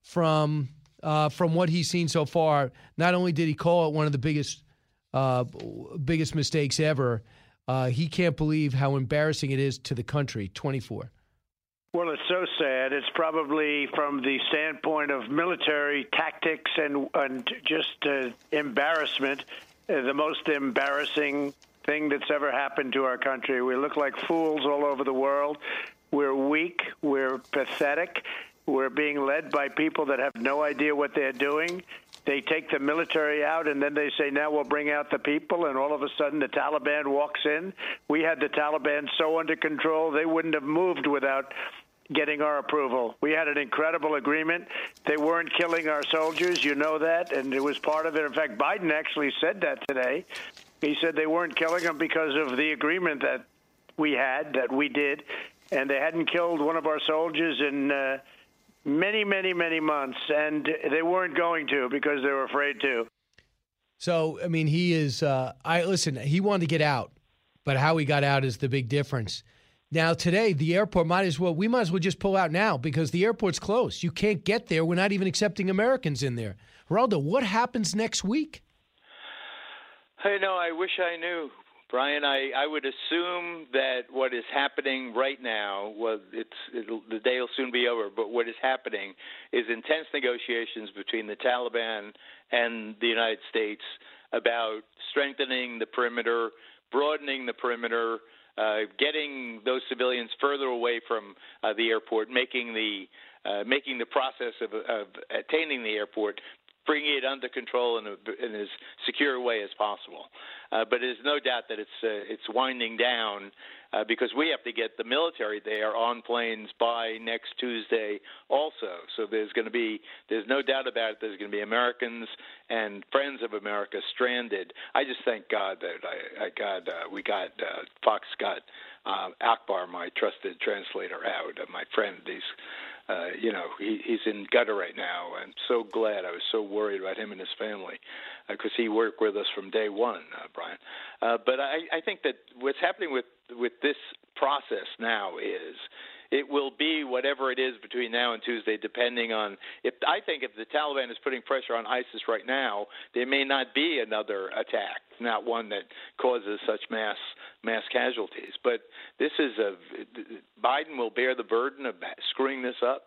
from uh, from what he's seen so far. Not only did he call it one of the biggest uh, biggest mistakes ever, uh, he can't believe how embarrassing it is to the country. Twenty four. Well, it's so sad. It's probably from the standpoint of military tactics and and just uh, embarrassment, Uh, the most embarrassing thing that's ever happened to our country. We look like fools all over the world. We're weak. We're pathetic. We're being led by people that have no idea what they're doing. They take the military out and then they say, now we'll bring out the people. And all of a sudden, the Taliban walks in. We had the Taliban so under control, they wouldn't have moved without getting our approval. We had an incredible agreement. They weren't killing our soldiers, you know that, and it was part of it. In fact, Biden actually said that today. He said they weren't killing them because of the agreement that we had, that we did, and they hadn't killed one of our soldiers in uh, many, many, many months, and they weren't going to because they were afraid to. So, I mean, he is. Uh, I listen. He wanted to get out, but how he got out is the big difference. Now, today, the airport might as well, we might as well just pull out now because the airport's closed. You can't get there. We're not even accepting Americans in there. Geraldo, what happens next week? I know. I wish I knew, Brian. I, I would assume that what is happening right now, well, it's the day will soon be over. But what is happening is intense negotiations between the Taliban and the United States about strengthening the perimeter, broadening the perimeter, uh, getting those civilians further away from uh, the airport, making the uh, making the process of, of attaining the airport bringing it under control in, a, in as secure a way as possible. Uh, but there's no doubt that it's uh, it's winding down uh, because we have to get the military there on planes by next Tuesday also. So there's going to be there's no doubt about it. There's going to be Americans and friends of America stranded. I just thank God that I, I got uh, we got uh, Fox got uh, Akbar, my trusted translator, out. Uh, my friend, he's uh, you know, he, he's in Qatar right now. I'm so glad. I was so worried about him and his family because uh, he worked with us from day one, uh, Brian. Uh, but I, I think that what's happening with with this process now is it will be whatever it is between now and Tuesday, depending on if I think if the Taliban is putting pressure on ISIS right now, there may not be another attack, not one that causes such mass mass casualties. But this is a Biden will bear the burden of screwing this up.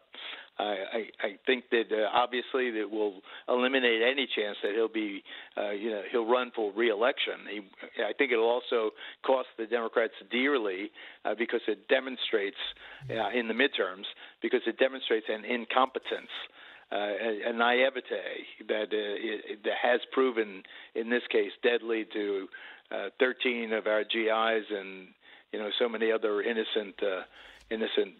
I, I think that uh, obviously that will eliminate any chance that he'll be, uh, you know, he'll run for reelection. He, I think it'll also cost the Democrats dearly uh, because it demonstrates uh, in the midterms because it demonstrates an incompetence. Uh, a naivete that, uh, it, that has proven, in this case, deadly to uh, 13 of our GIs and you know so many other innocent uh, innocent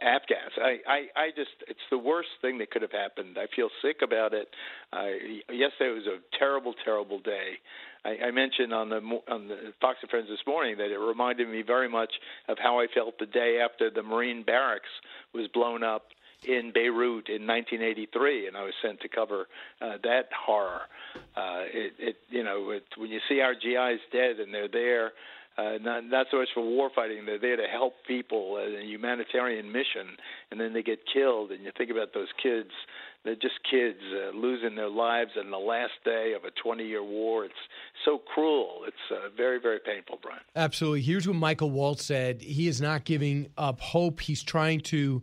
Afghans. I, I, I just, it's the worst thing that could have happened. I feel sick about it. I, yesterday was a terrible, terrible day. I, I mentioned on the on the Fox and Friends this morning that it reminded me very much of how I felt the day after the Marine barracks was blown up in Beirut in 1983, and I was sent to cover uh, that horror. Uh, it, it, you know, it, when you see our GIs dead and they're there uh, not, not so much for war fighting. They're there to help people as a humanitarian mission, and then they get killed. And you think about those kids; they're just kids uh, losing their lives on the last day of a 20-year war. It's so cruel. It's uh, very, very painful, Brian. Absolutely. Here's what Michael Waltz said: He is not giving up hope. He's trying to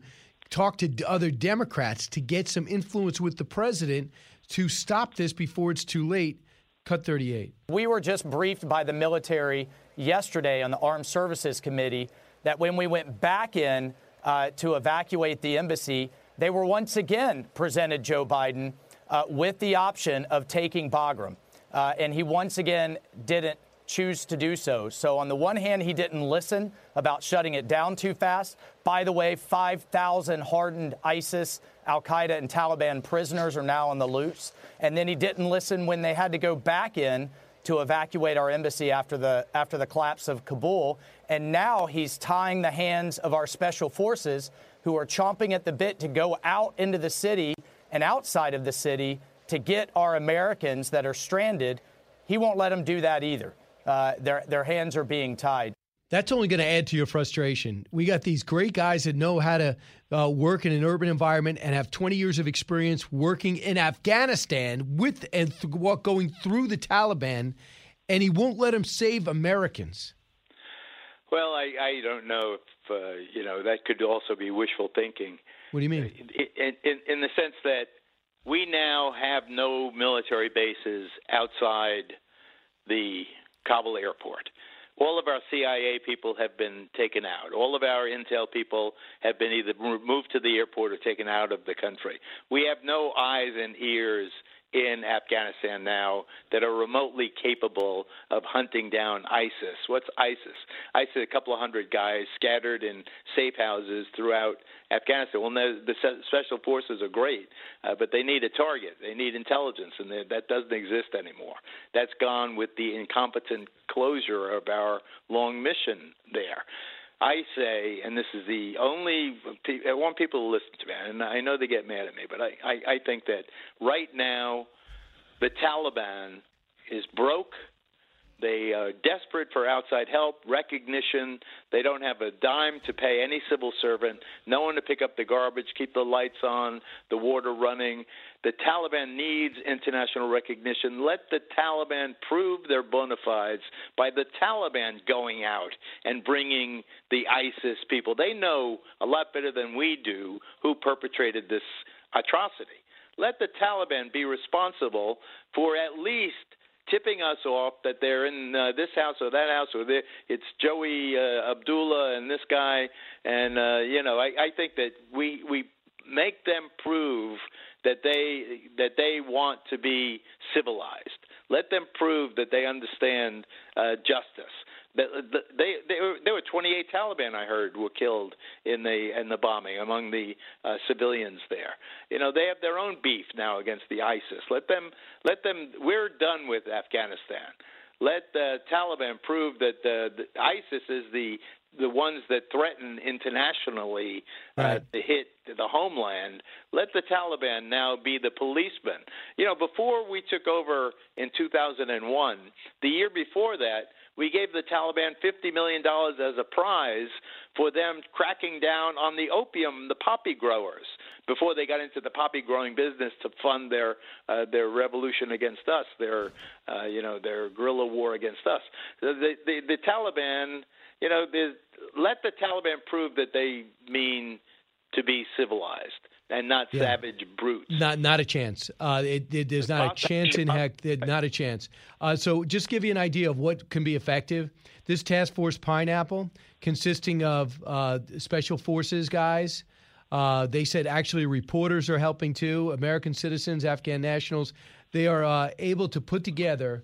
talk to other Democrats to get some influence with the president to stop this before it's too late. Cut 38. We were just briefed by the military yesterday on the Armed Services Committee that when we went back in uh, to evacuate the embassy, they were once again presented Joe Biden uh, with the option of taking Bagram. Uh, and he once again didn't choose to do so. So, on the one hand, he didn't listen about shutting it down too fast. By the way, 5,000 hardened ISIS, Al Qaeda, and Taliban prisoners are now on the loose. And then he didn't listen when they had to go back in to evacuate our embassy after the after the collapse of Kabul, and now he's tying the hands of our special forces who are chomping at the bit to go out into the city and outside of the city to get our Americans that are stranded he won't let them do that either. Uh, their their hands are being tied. That's only going to add to your frustration. We got these great guys that know how to uh, work in an urban environment and have 20 years of experience working in Afghanistan with and th- going through the Taliban, and he won't let them save Americans. Well, I, I don't know if uh, you know that could also be wishful thinking. What do you mean? In, in, in the sense that we now have no military bases outside the Kabul airport. All of our CIA people have been taken out. All of our intel people have been either moved to the airport or taken out of the country. We have no eyes and ears in Afghanistan now that are remotely capable of hunting down ISIS. What's ISIS? ISIS, a couple of hundred guys scattered in safe houses throughout Afghanistan. Well, the, the special forces are great, uh, but they need a target. They need intelligence, and they, that doesn't exist anymore. That's gone with the incompetent closure of our long mission there. I say, and this is the only, I want people to listen to me, and I know they get mad at me, but I, I, I think that right now the Taliban is broke. They are desperate for outside help, recognition. They don't have a dime to pay any civil servant, no one to pick up the garbage, keep the lights on, the water running. The Taliban needs international recognition. Let the Taliban prove their bona fides by the Taliban going out and bringing the ISIS people. They know a lot better than we do who perpetrated this atrocity. Let the Taliban be responsible for at least tipping us off that they're in uh, this house or that house or it's Joey uh, Abdullah and this guy and uh, you know I, I think that we we make them prove that they that they want to be civilized. Let them prove that they understand uh, justice. They, they, they were, there were 28 Taliban I heard were killed in the in the bombing among the uh, civilians there. You know they have their own beef now against the ISIS. Let them let them. We're done with Afghanistan. Let the Taliban prove that the, the ISIS is the the ones that threaten internationally uh, right. uh, to hit the homeland. Let the Taliban now be the policeman. You know, before we took over in 2001, the year before that, we gave the Taliban $50 million as a prize for them cracking down on the opium, the poppy growers, before they got into the poppy growing business to fund their uh, their revolution against us, their uh, you know their guerrilla war against us. The, the, the Taliban you know, let the Taliban prove that they mean to be civilized and not yeah. savage brutes. Not not a chance. Uh, it, it, there's not a chance in heck. Not a chance. Uh, so just give you an idea of what can be effective. This task force pineapple, consisting of uh, special forces guys. Uh, they said actually reporters are helping too. American citizens, Afghan nationals. They are uh, able to put together,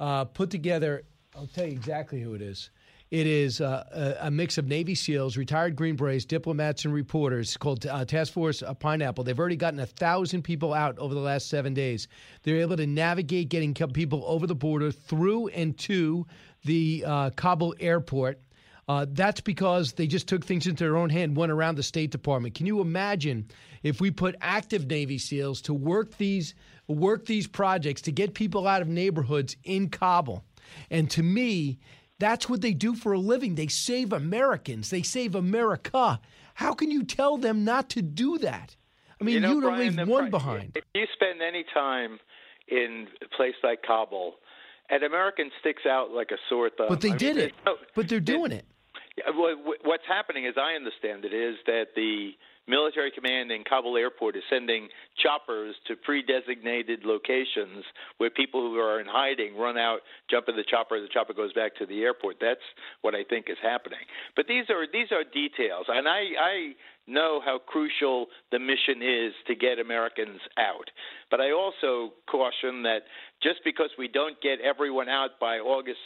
uh, put together. I'll tell you exactly who it is. It is uh, a, mix of Navy SEALs, retired Green Berets, diplomats, and reporters called uh, Task Force Pineapple. They've already gotten a thousand people out over the last seven days. They're able to navigate getting people over the border through and to the uh, Kabul airport. Uh, that's because they just took things into their own hand, went around the State Department. Can you imagine if we put active Navy SEALs to work these work these projects to get people out of neighborhoods in Kabul? And to me, that's what they do for a living. They save Americans. They save America. How can you tell them not to do that? I mean, you, know, you don't Brian, leave one behind. If you spend any time in a place like Kabul, an American sticks out like a sore thumb. But they I did mean, it. No, but they're doing it. What's happening, as I understand it, is that the military command in Kabul airport is sending choppers to pre-designated locations where people who are in hiding run out, jump in the chopper, the chopper goes back to the airport. That's what I think is happening. But these are these are details, and I I know how crucial the mission is to get Americans out. But I also caution that just because we don't get everyone out by August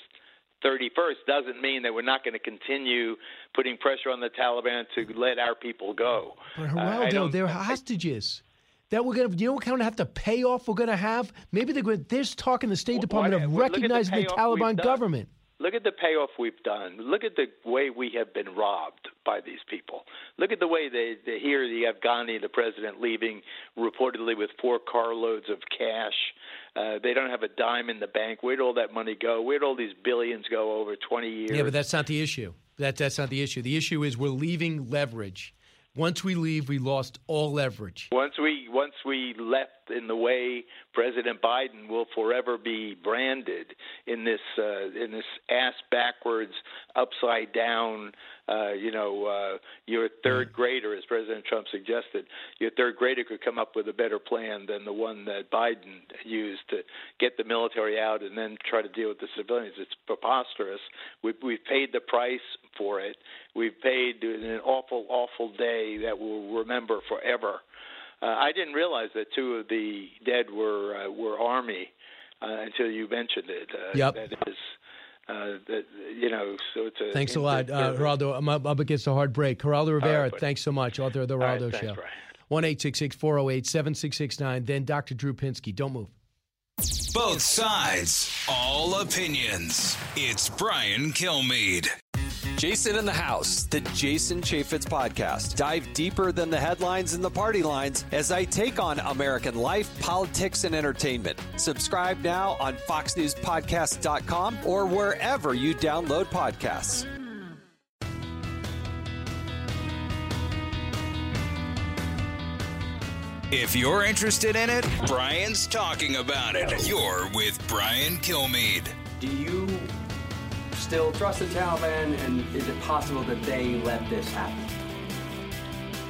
31st doesn't mean that we're not going to continue putting pressure on the Taliban to let our people go. But Geraldo, uh, they're hostages. That we're gonna, you know, what kind of have to pay off. we're gonna have. Maybe they're going. They're talking the State Department of recognizing the, the Taliban government. Look at the payoff we've done. Look at the way we have been robbed by these people. Look at the way they, they hear the Afghani, the president, leaving reportedly with four carloads of cash. Uh, they don't have a dime in the bank. Where'd all that money go? Where'd all these billions go over 20 years? Yeah, but that's not the issue. That that's not the issue. The issue is we're leaving leverage. Once we leave, we lost all leverage. Once we once we left in the way President Biden will forever be branded in this uh, in this ass backwards, upside down. Uh, you know, uh, your third grader, as President Trump suggested, your third grader could come up with a better plan than the one that Biden used to get the military out and then try to deal with the civilians. It's preposterous. We've, we've paid the price for it. We've paid an awful, awful day that we'll remember forever. Uh, I didn't realize that two of the dead were uh, were Army uh, until you mentioned it. Uh, Yep. That is, uh, that you know. So it's a Thanks a lot, uh, Geraldo. I'm up, up against a hard break. Geraldo Rivera, buddy. thanks so much, author of The All right, Geraldo thanks, Show. Brian. 1 408 7669. Then Dr. Drew Pinsky. Don't move. Both sides, all opinions. It's Brian Kilmeade. Jason in the House, the Jason Chaffetz podcast. Dive deeper than the headlines and the party lines as I take on American life, politics, and entertainment. Subscribe now on FoxNewsPodcast.com or wherever you download podcasts. If you're interested in it, Brian's talking about it. You're with Brian Kilmeade. Do you still trust the Taliban, and is it possible that they let this happen?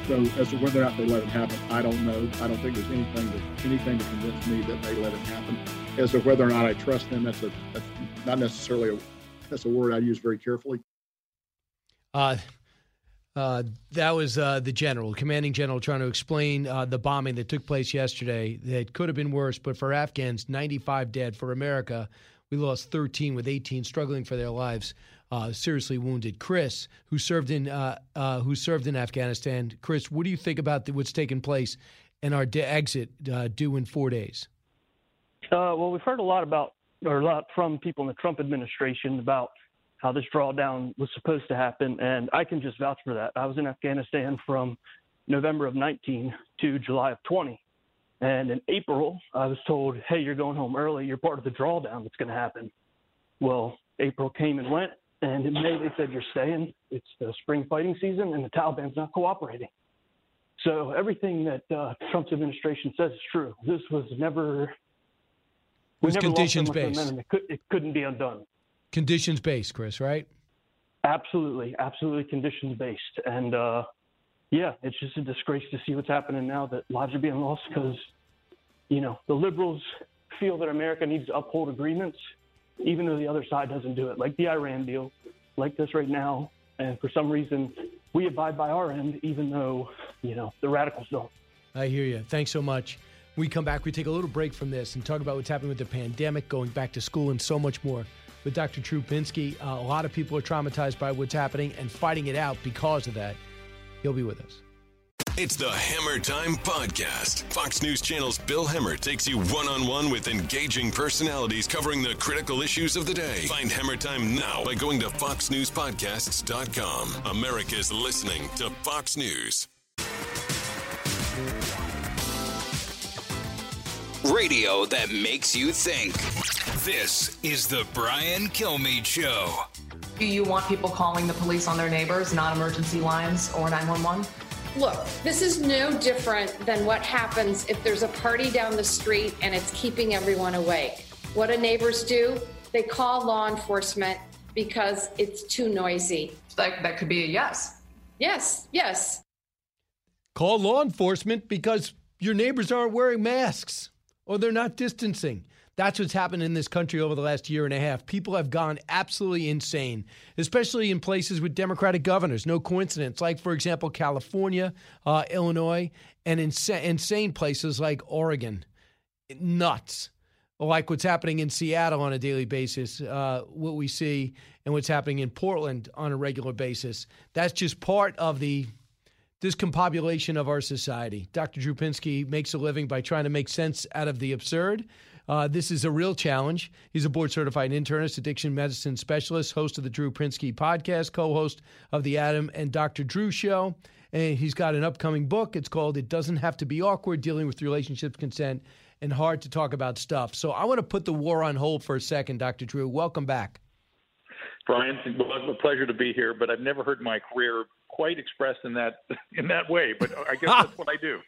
So as to whether or not they let it happen, I don't know. I don't think there's anything that anything to convince me that they let it happen. As to whether or not I trust them, that's a that's not necessarily a that's a word I use very carefully. Uh, uh, that was uh, the general, commanding general, trying to explain uh, the bombing that took place yesterday. That could have been worse, but for Afghans, 95 dead. For America, we lost 13, with 18 struggling for their lives, uh, seriously wounded. Chris, who served in uh, uh, who served in Afghanistan, Chris, what do you think about the, what's taken place and our de- exit uh, due in four days? Uh, well, we've heard a lot about, or a lot from people in the Trump administration about how this drawdown was supposed to happen, and I can just vouch for that. I was in Afghanistan from November of 19 to July of 20, and in April I was told, "Hey, you're going home early. You're part of the drawdown that's going to happen." Well, April came and went, and in May they said, "You're staying. It's the spring fighting season, and the Taliban's not cooperating." So everything that uh, Trump's administration says is true. This was never. We was never conditions based. momentum. It, could, it couldn't be undone. Conditions based, Chris, right? Absolutely, absolutely conditions based. And uh, yeah, it's just a disgrace to see what's happening now that lives are being lost because, you know, the liberals feel that America needs to uphold agreements, even though the other side doesn't do it, like the Iran deal, like this right now. And for some reason, we abide by our end, even though, you know, the radicals don't. I hear you. Thanks so much. We come back, we take a little break from this and talk about what's happening with the pandemic, going back to school, and so much more with Dr. Drew Pinsky. Uh, a lot of people are traumatized by what's happening and fighting it out because of that. He'll be with us. It's the Hemmer Time Podcast. Fox News Channel's Bill Hemmer takes you one on one with engaging personalities covering the critical issues of the day. Find Hemmer Time now by going to FoxNewsPodcasts.com. America's listening to Fox News. Radio that makes you think. This is the Brian Kilmeade Show. Do you want people calling the police on their neighbors, not emergency lines or 911? Look, this is no different than what happens if there's a party down the street and it's keeping everyone awake. What do neighbors do? They call law enforcement because it's too noisy. That, that could be a yes. Yes, yes. Call law enforcement because your neighbors aren't wearing masks or they're not distancing. That's what's happened in this country over the last year and a half. People have gone absolutely insane, especially in places with Democratic governors. No coincidence. Like, for example, California, uh, Illinois, and insa- insane places like Oregon. Nuts. Like what's happening in Seattle on a daily basis, uh, what we see, and what's happening in Portland on a regular basis. That's just part of the discombobulation of our society. Dr. Drew Pinsky makes a living by trying to make sense out of the absurd. Uh, this is a real challenge. He's a board certified internist, addiction medicine specialist, host of the Drew Pinsky podcast, co host of the Adam and Dr. Drew show. And he's got an upcoming book. It's called It Doesn't Have to Be Awkward Dealing with Relationships, Consent, and Hard to Talk About Stuff. So I want to put the war on hold for a second, Dr. Drew. Welcome back. Brian, it's a pleasure to be here, but I've never heard my career quite expressed in that in that way. But I guess that's what I do.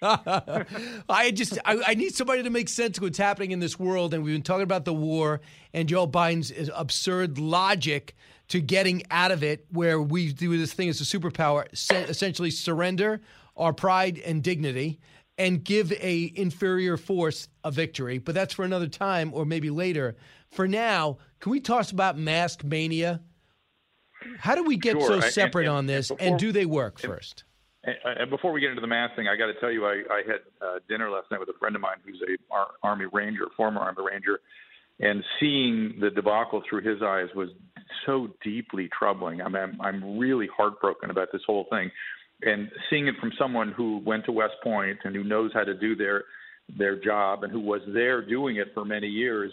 I just I, I, need somebody to make sense of what's happening in this world, and we've been talking about the war and Joe Biden's absurd logic to getting out of it, where we do this thing as a superpower, essentially surrender our pride and dignity and give a inferior force a victory. But that's for another time or maybe later. For now, can we talk about mask mania? How do we get sure. so separate and, and, on this, and, before, and, do they work first? And, before we get into the mask thing, I got to tell you, I, I had uh, dinner last night with a friend of mine who's a Ar- Army Ranger, former Army Ranger, and seeing the debacle through his eyes was so deeply troubling. I mean, I'm, I'm really heartbroken about this whole thing, and seeing it from someone who went to West Point and who knows how to do their their job and who was there doing it for many years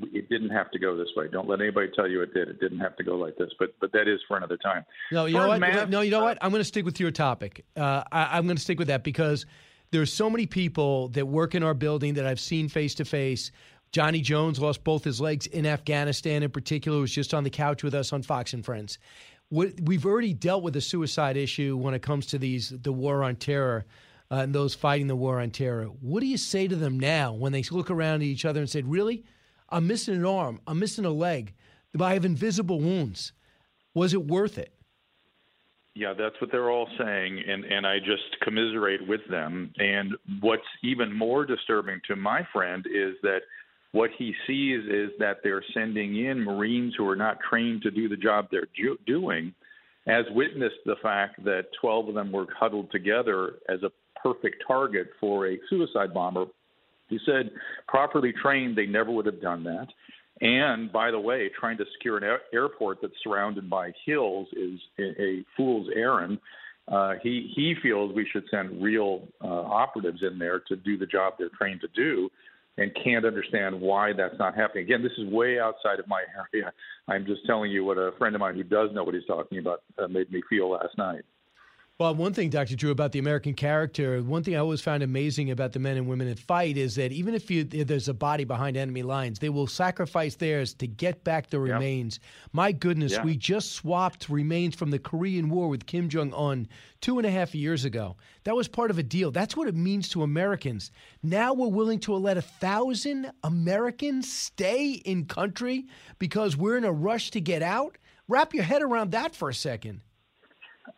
it didn't have to go this way. Don't let anybody tell you it did. It didn't have to go like this, but but that is for another time. No, you know what? no, you know what? I'm going to stick with your topic. Uh, I, I'm going to stick with that because there's so many people that work in our building that I've seen face to face. Joey Jones lost both his legs in Afghanistan, in particular, was just on the couch with us on Fox and Friends. We've already dealt with the suicide issue when it comes to these the war on terror. Uh, and those fighting the war on terror. What do you say to them now when they look around at each other and say, "Really? I'm missing an arm. I'm missing a leg. I have invisible wounds. Was it worth it? Yeah, that's what they're all saying, and and I just commiserate with them. And what's even more disturbing to my friend is that what he sees is that they're sending in Marines who are not trained to do the job they're doing, as witnessed the fact that 12 of them were huddled together as a perfect target for a suicide bomber he said, properly trained, they never would have done that. And by the way, trying to secure an air- airport that's surrounded by hills is a, a fool's errand. Uh, he he feels we should send real uh, operatives in there to do the job they're trained to do, and can't understand why that's not happening. Again, this is way outside of my area. I'm just telling you what a friend of mine who does know what he's talking about uh, made me feel last night. Well, one thing, Dr. Drew, about the American character, one thing I always found amazing about the men and women that fight is that even if, you, if there's a body behind enemy lines, they will sacrifice theirs to get back the remains. My goodness, yeah. we just swapped remains from the Korean War with Kim Jong un two and a half years ago. That was part of a deal. That's what it means to Americans. Now we're willing to let a thousand Americans stay in country because we're in a rush to get out? Wrap your head around that for a second.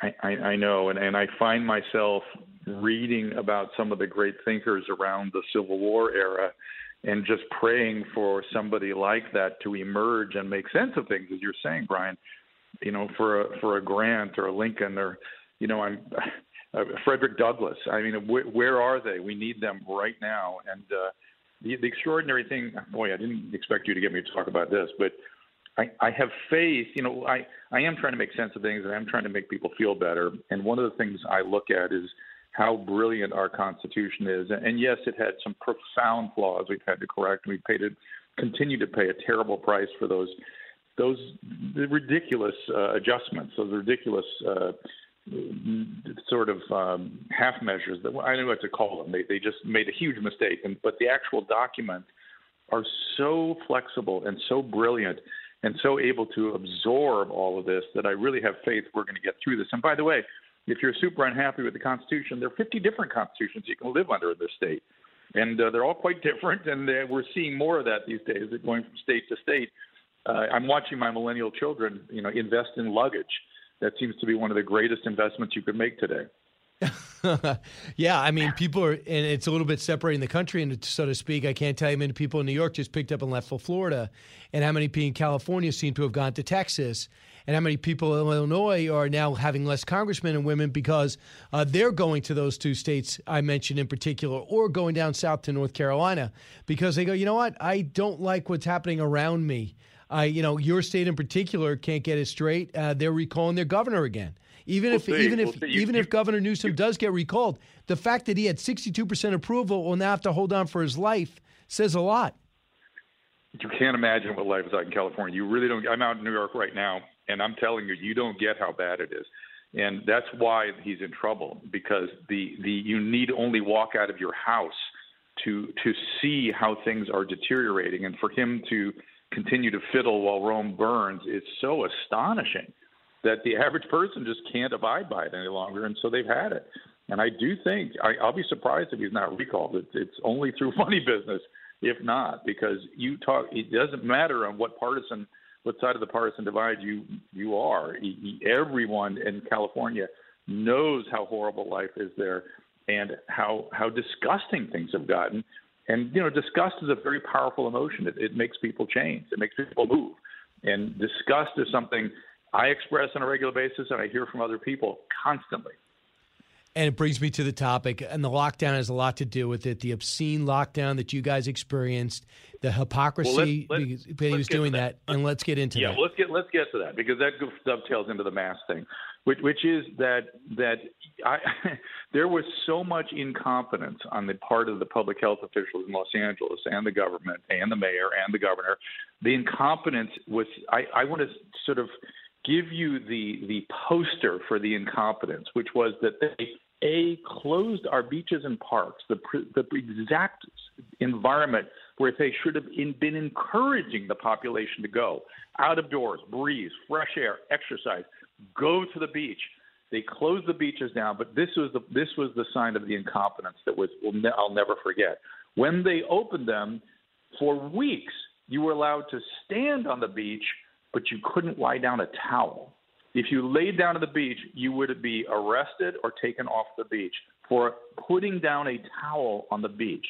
I, I, know, and, and I find myself reading about some of the great thinkers around the Civil War era and just praying for somebody like that to emerge and make sense of things, as you're saying, Brian. You know, for a for a Grant or a Lincoln or, you know, I'm uh, Frederick Douglass. I mean, wh- where are they? We need them right now. And uh, the the extraordinary thing, boy, I didn't expect you to get me to talk about this, but I, I have faith. You know, I, I am trying to make sense of things and I'm trying to make people feel better. And one of the things I look at is how brilliant our Constitution is. And yes, it had some profound flaws we've had to correct. We paid it, continue to pay a terrible price for those those ridiculous uh, adjustments, those ridiculous uh, sort of um, half measures that I don't know what to call them. They they just made a huge mistake. And but the actual document are so flexible and so brilliant and so able to absorb all of this that I really have faith we're going to get through this. And by the way, if you're super unhappy with the Constitution, there are 50 different constitutions you can live under in this state. And uh, they're all quite different, and we're seeing more of that these days, going from state to state. Uh, I'm watching my millennial children, you know, invest in luggage. That seems to be one of the greatest investments you could make today. yeah, I mean, people are, and it's a little bit separating the country, and so to speak. I can't tell you how many people in New York just picked up and left for Florida, and how many people in California seem to have gone to Texas, and how many people in Illinois are now having less congressmen and women because uh, they're going to those two states I mentioned in particular, or going down south to North Carolina because they go, you know what, I don't like what's happening around me. I, you know, your state in particular can't get it straight. Uh, they're recalling their governor again. Even we'll if see. even we'll if see. Even you, if Governor Newsom you, does get recalled, the fact that he had 62% approval will now have to hold on for his life says a lot. you can't imagine what life is like in California. You really don't. I'm out in New York right now, and I'm telling you, you don't get how bad it is. And that's why he's in trouble because the, the you need only walk out of your house to to see how things are deteriorating, and for him to continue to fiddle while Rome burns is so astonishing that the average person just can't abide by it any longer, and so they've had it. And I do think I, I'll be surprised if he's not recalled. It's, it's only through money business, if not, because you talk. It doesn't matter on what partisan, what side of the partisan divide you you are. Everyone in California knows how horrible life is there, and how how disgusting things have gotten. And you know, disgust is a very powerful emotion. It, it makes people change. It makes people move. And disgust is something I express on a regular basis, and I hear from other people constantly. And it brings me to the topic, and the lockdown has a lot to do with it. The obscene lockdown that you guys experienced, the hypocrisy well, let's, let's, he was doing that. that. and let's get into yeah, that. Yeah, let's get let's get to that because that dovetails into the mask thing, which, which is that that I, there was so much incompetence on the part of the public health officials in Los Angeles and the government and the mayor and the governor. The incompetence was I, I want to sort of give you the the poster for the incompetence, which was that they a closed our beaches and parks, the the exact environment where they should have in, been encouraging the population to go out of doors, breathe, fresh air, exercise, go to the beach. They closed the beaches down, but this was the this was the sign of the incompetence that was I'll never forget. When they opened them, for weeks you were allowed to stand on the beach, but you couldn't lie down a towel. If you laid down on the beach, you would be arrested or taken off the beach for putting down a towel on the beach.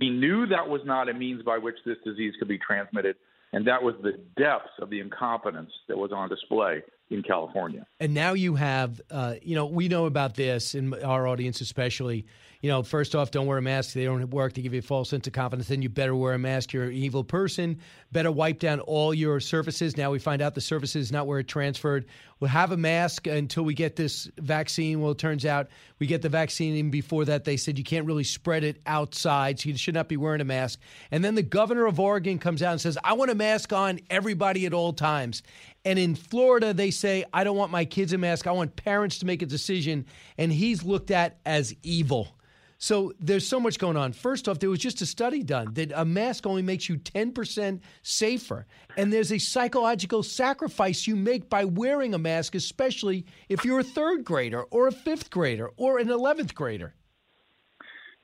We knew that was not a means by which this disease could be transmitted, and that was the depths of the incompetence that was on display in California. And now you have, uh, you know, we know about this in our audience, especially. You know, first off, don't wear a mask. They don't work to give you a false sense of confidence. Then you better wear a mask. You're an evil person. Better wipe down all your surfaces. Now we find out the surface is not where it transferred. We'll have a mask until we get this vaccine. Well, it turns out we get the vaccine. Even before that, they said you can't really spread it outside, so you should not be wearing a mask. And then the governor of Oregon comes out and says, I want a mask on everybody at all times. And in Florida, they say, I don't want my kids a mask. I want parents to make a decision. And he's looked at as evil. So there's so much going on. First off, there was just a study done that a mask only makes you 10% safer. And there's a psychological sacrifice you make by wearing a mask, especially if you're a third grader or a fifth grader or an 11th grader.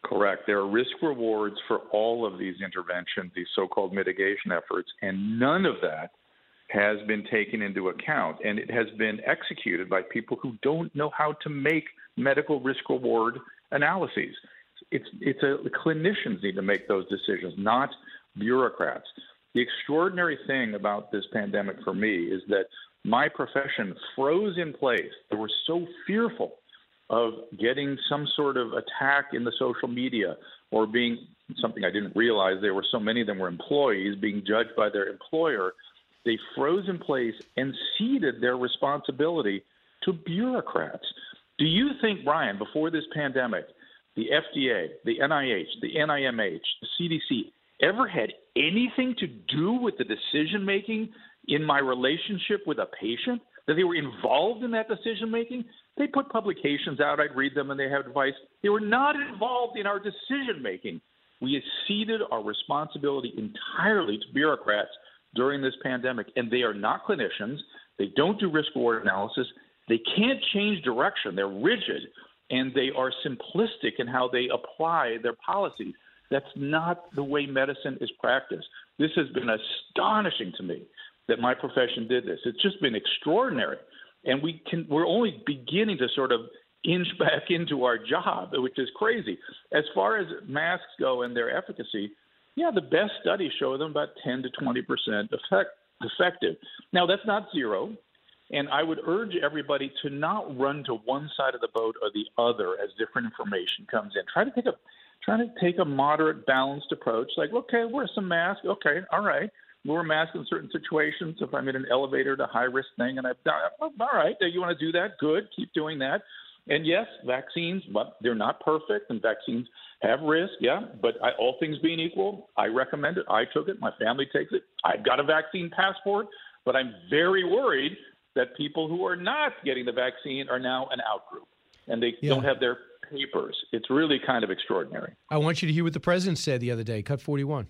Correct. There are risk rewards for all of these interventions, these so called mitigation efforts, and none of that has been taken into account, and it has been executed by people who don't know how to make medical risk reward analyses. It's it's a clinicians need to make those decisions, not bureaucrats. The extraordinary thing about this pandemic for me is that my profession froze in place. They were so fearful of getting some sort of attack in the social media or being something I didn't realize there were so many of them were employees being judged by their employer they froze in place and ceded their responsibility to bureaucrats. Do you think, Brian, before this pandemic, the FDA, the NIH, the NIMH, the CDC ever had anything to do with the decision making in my relationship with a patient? That they were involved in that decision making? They put publications out, I'd read them, and they have advice. They were not involved in our decision making. We ceded our responsibility entirely to bureaucrats during this pandemic, and they are not clinicians. They don't do risk reward analysis. They can't change direction. They're rigid, and they are simplistic in how they apply their policies. That's not the way medicine is practiced. This has been astonishing to me that my profession did this. It's just been extraordinary, and we can. We're only beginning to sort of inch back into our job, which is crazy. As far as masks go and their efficacy, yeah, the best studies show them about 10 to 20 percent effect, effective. Now, that's not zero, and I would urge everybody to not run to one side of the boat or the other as different information comes in. Try to take a try to take a moderate, balanced approach. Like, okay, wear some mask. Okay, all right, wear a mask in certain situations. If I'm in an elevator, a high risk thing, and I've done, oh, all right, you want to do that? Good, keep doing that. And yes, vaccines, but they're not perfect, and vaccines have risk. Yeah, but I, all things being equal, I recommend it. I took it. My family takes it. I've got a vaccine passport, but I'm very worried that people who are not getting the vaccine are now an outgroup, and they Yeah. don't have their papers. It's really kind of extraordinary. I want you to hear what the president said the other day. Cut 41.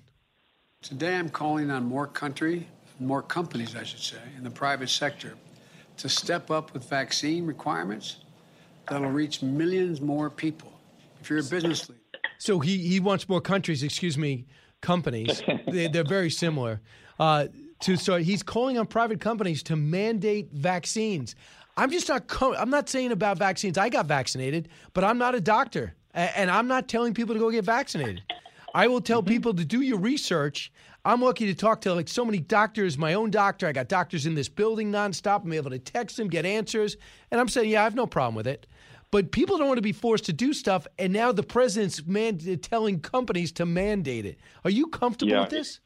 Today, I'm calling on more country, more companies, I should say, in the private sector to step up with vaccine requirements that'll reach millions more people. If you're a business leader, So he, he wants more countries, excuse me, companies. they, they're very similar. Uh, to start, he's calling on private companies to mandate vaccines. I'm just not. Co- I'm not saying about vaccines. I got vaccinated, but I'm not a doctor, and I'm not telling people to go get vaccinated. I will tell people to do your research. I'm lucky to talk to like so many doctors, my own doctor. I got doctors in this building nonstop. I'm able to text them, get answers. And I'm saying, yeah, I have no problem with it. But people don't want to be forced to do stuff. And now the president's man- telling companies to mandate it. Are you comfortable Yeah. with this?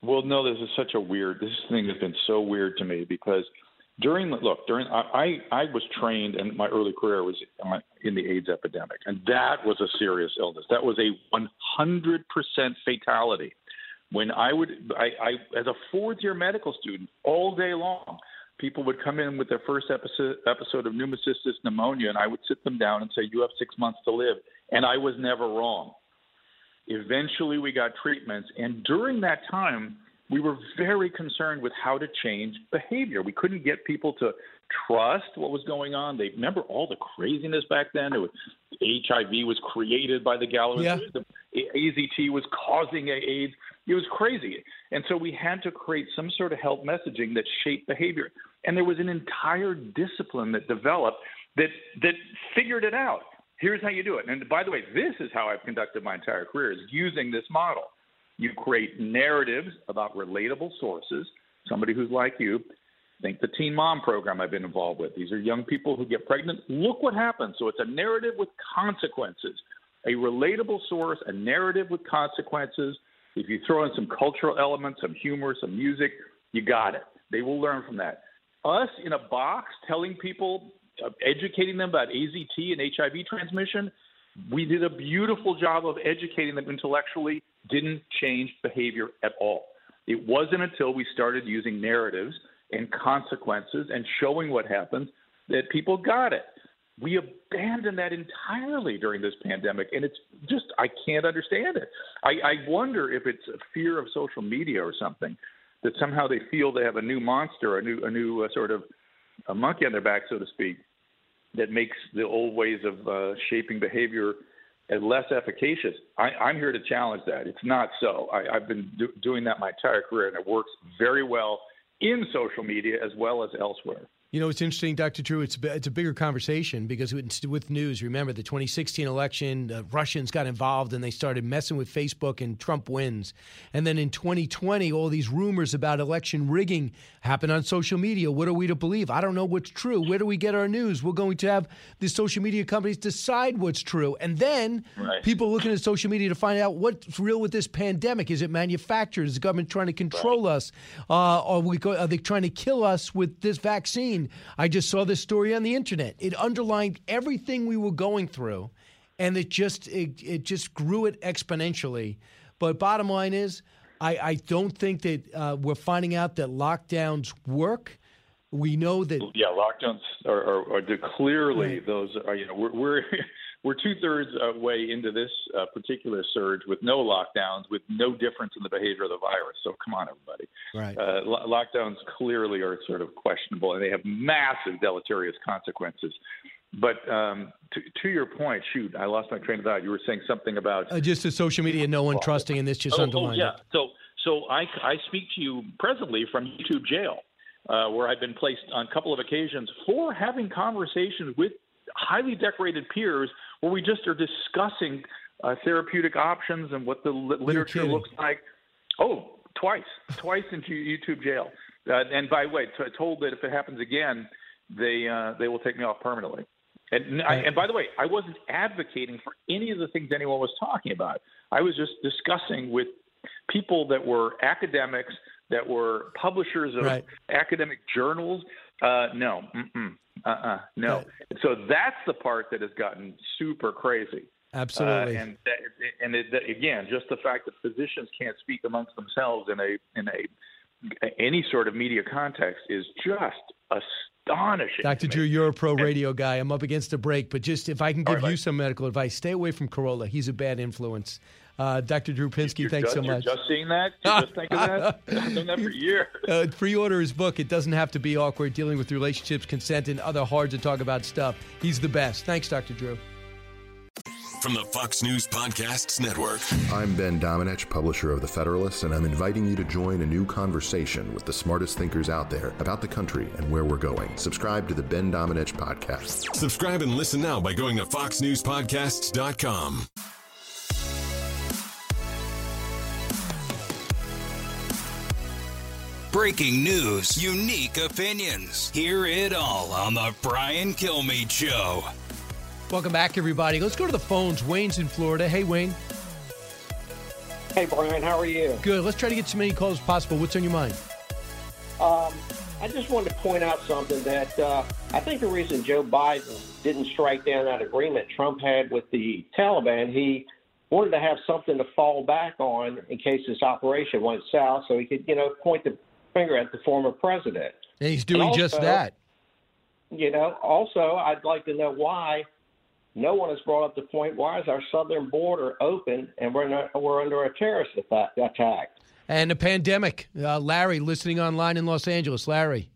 Well, no, this is such a weird. This thing has been so weird to me because during look during I I, was trained and my early career was in the AIDS epidemic, and that was a serious illness. That was a 100% fatality. When I would I, I as a fourth year medical student all day long. People would come in with their first episode, episode of pneumocystis pneumonia, and I would sit them down and say, "You have six months to live," and I was never wrong. Eventually, we got treatments, and during that time, we were very concerned with how to change behavior. We couldn't get people to trust what was going on. They remember all the craziness back then. It was HIV was created by the Gallup. Yeah. The AZT was causing AIDS. It was crazy, and so we had to create some sort of health messaging that shaped behavior. And there was an entire discipline that developed that that figured it out. Here's how you do it. And by the way, this is how I've conducted my entire career: is using this model. You create narratives about relatable sources. Somebody who's like you. Think the Teen Mom program I've been involved with. These are young people who get pregnant. Look what happens. So it's a narrative with consequences, a relatable source, a narrative with consequences. If you throw in some cultural elements, some humor, some music, you got it. They will learn from that. Us in a box telling people, uh, educating them about AZT and HIV transmission, we did a beautiful job of educating them intellectually, didn't change behavior at all. It wasn't until we started using narratives and consequences and showing what happens that people got it. We abandoned that entirely during this pandemic, and it's just, I can't understand it. I, I wonder if it's a fear of social media or something that somehow they feel they have a new monster, a new, a new uh, sort of a monkey on their back, so to speak, that makes the old ways of uh, shaping behavior uh, less efficacious. I, I'm here to challenge that. It's not so. I, I've been do, doing that my entire career, and it works very well in social media as well as elsewhere. You know, it's interesting, Dr. Drew. It's a, it's a bigger conversation because with, news, remember the 2016 election, the Russians got involved and they started messing with Facebook, and Trump wins. And then in 2020, all these rumors about election rigging happen on social media. What are we to believe? I don't know what's true. Where do we get our news? We're going to have the social media companies decide what's true, and then Right. people looking at social media to find out what's real with this pandemic. Is it manufactured? Is the government trying to control us? Uh, are we go, are they trying to kill us with this vaccine? I just saw this story on the internet. It underlined everything we were going through, and it just it, it just grew it exponentially. But bottom line is, I, I don't think that uh, we're finding out that lockdowns work. We know that Yeah, lockdowns are, are, are clearly those are you know we're we're, we're two thirds uh, way into this uh, particular surge with no lockdowns, with no difference in the behavior of the virus. So come on, everybody. Right. Uh, lo- lockdowns clearly are sort of questionable, and they have massive deleterious consequences. But um, to, to your point, shoot, I lost my train of thought. You were saying something about uh, just the social media, no one trusting, and this just oh, underlined oh, yeah. it. So, so I, I speak to you presently from YouTube jail, uh, where I've been placed on a couple of occasions for having conversations with highly decorated peers, where we just are discussing uh, therapeutic options and what the li- literature looks like. Oh, twice, twice into YouTube jail. Uh, and by the way, t- told that if it happens again, they uh, they will take me off permanently. And, I, and by the way, I wasn't advocating for any of the things anyone was talking about. I was just discussing with people that were academics, that were publishers of Right. academic journals, Uh, no. Uh-uh. No. So that's the part that has gotten super crazy. Absolutely. Uh, and that, and it, that, again, just the fact that physicians can't speak amongst themselves in a in a any sort of media context is just astonishing. Dr. Drew, you're a pro radio guy. I'm up against a break, but just if I can give right, you some medical advice, stay away from Carolla. He's a bad influence. Uh, Dr. Drew Pinsky, You're thanks just, so much. You're just seeing that? You just think of that? I've done that for years. Uh, pre-order his book. It doesn't have to be awkward. Dealing with relationships, consent, and other hard to talk about stuff. He's the best. Thanks, Dr. Drew. From the Fox News Podcasts Network. I'm Ben Domenech, publisher of The Federalist, and I'm inviting you to join a new conversation with the smartest thinkers out there about the country and where we're going. Subscribe to the Ben Domenech Podcast. Subscribe and listen now by going to foxnewspodcasts.com. Breaking news, unique opinions. Hear it all on The Brian Kilmeade Show. Welcome back, everybody. Let's go to the phones. Wayne's in Florida. Hey, Wayne. Hey, Brian. How are you? Good. Let's try to get as many calls as possible. What's on your mind? Um, I just wanted to point out something that uh, I think the reason Joe Biden didn't strike down that agreement Trump had with the Taliban, he wanted to have something to fall back on in case this operation went south, so he could, you know, point the finger at the former president. And he's doing also, just that. You know, also, I'd like to know why no one has brought up the point why is our southern border open and we're not, we're under a terrorist attack? And a pandemic. Uh, Larry, listening online in Los Angeles. Larry.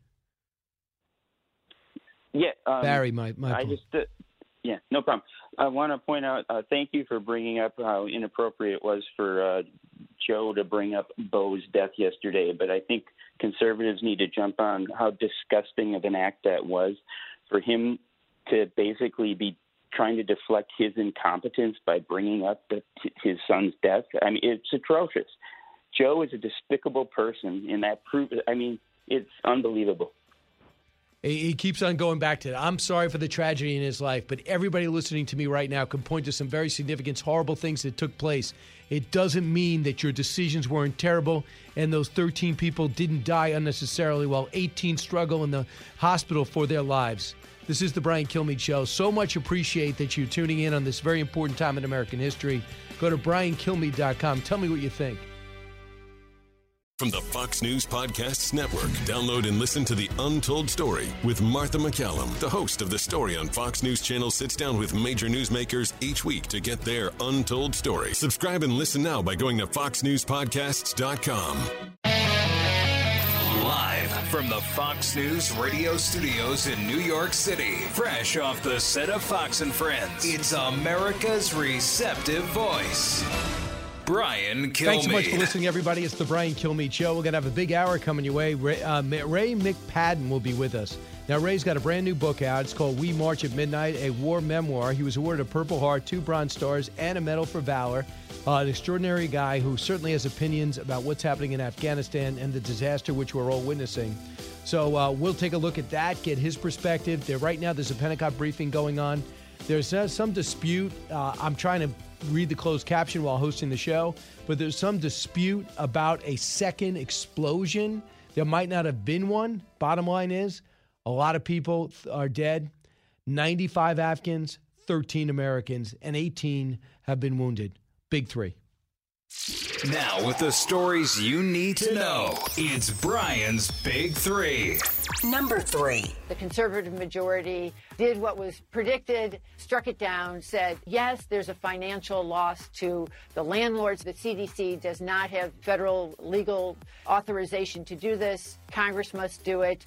Yeah, um, Barry, my my. I just, uh, yeah, no problem. I want to point out. Uh, thank you for bringing up how inappropriate it was for uh, Joe to bring up Bo's death yesterday. But I think conservatives need to jump on how disgusting of an act that was for him to basically be trying to deflect his incompetence by bringing up the, his son's death. I mean, it's atrocious. Joe is a despicable person, and that proves. I mean, it's unbelievable. He keeps on going back to it. I'm sorry for the tragedy in his life, but everybody listening to me right now can point to some very significant, horrible things that took place. It doesn't mean that your decisions weren't terrible and those 13 people didn't die unnecessarily while 18 struggle in the hospital for their lives. This is the Brian Kilmeade Show. So much appreciate that you're tuning in on this very important time in American history. Go to briankilmeade.com. Tell me what you think. From the Fox News Podcasts Network, download and listen to The Untold Story with Martha MacCallum. The host of The Story on Fox News Channel sits down with major newsmakers each week to get their untold story. Subscribe and listen now by going to foxnewspodcasts.com. Live from the Fox News radio studios in New York City, fresh off the set of Fox and Friends, it's America's receptive voice. Brian Kilmeade. Thanks so much for listening, everybody. It's the Brian Kilmeade Show. We're going to have a big hour coming your way. Ray, uh, Ray McPadden will be with us. Now, Ray's got a brand new book out. It's called We March at Midnight, a war memoir. He was awarded a Purple Heart, two Bronze Stars, and a Medal for Valor. Uh, an extraordinary guy who certainly has opinions about what's happening in Afghanistan and the disaster which we're all witnessing. So uh, we'll take a look at that, get his perspective. There, right now, there's a Pentagon briefing going on. There's uh, some dispute. Uh, I'm trying to read the closed caption while hosting the show, but there's some dispute about a second explosion. There might not have been one. Bottom line is, a lot of people are dead 95 Afghans, 13 Americans, and 18 have been wounded. Big three. Now, with the stories you need to know, it's Brian's Big Three. Number three. The conservative majority did what was predicted, struck it down, said, yes, there's a financial loss to the landlords. The CDC does not have federal legal authorization to do this. Congress must do it.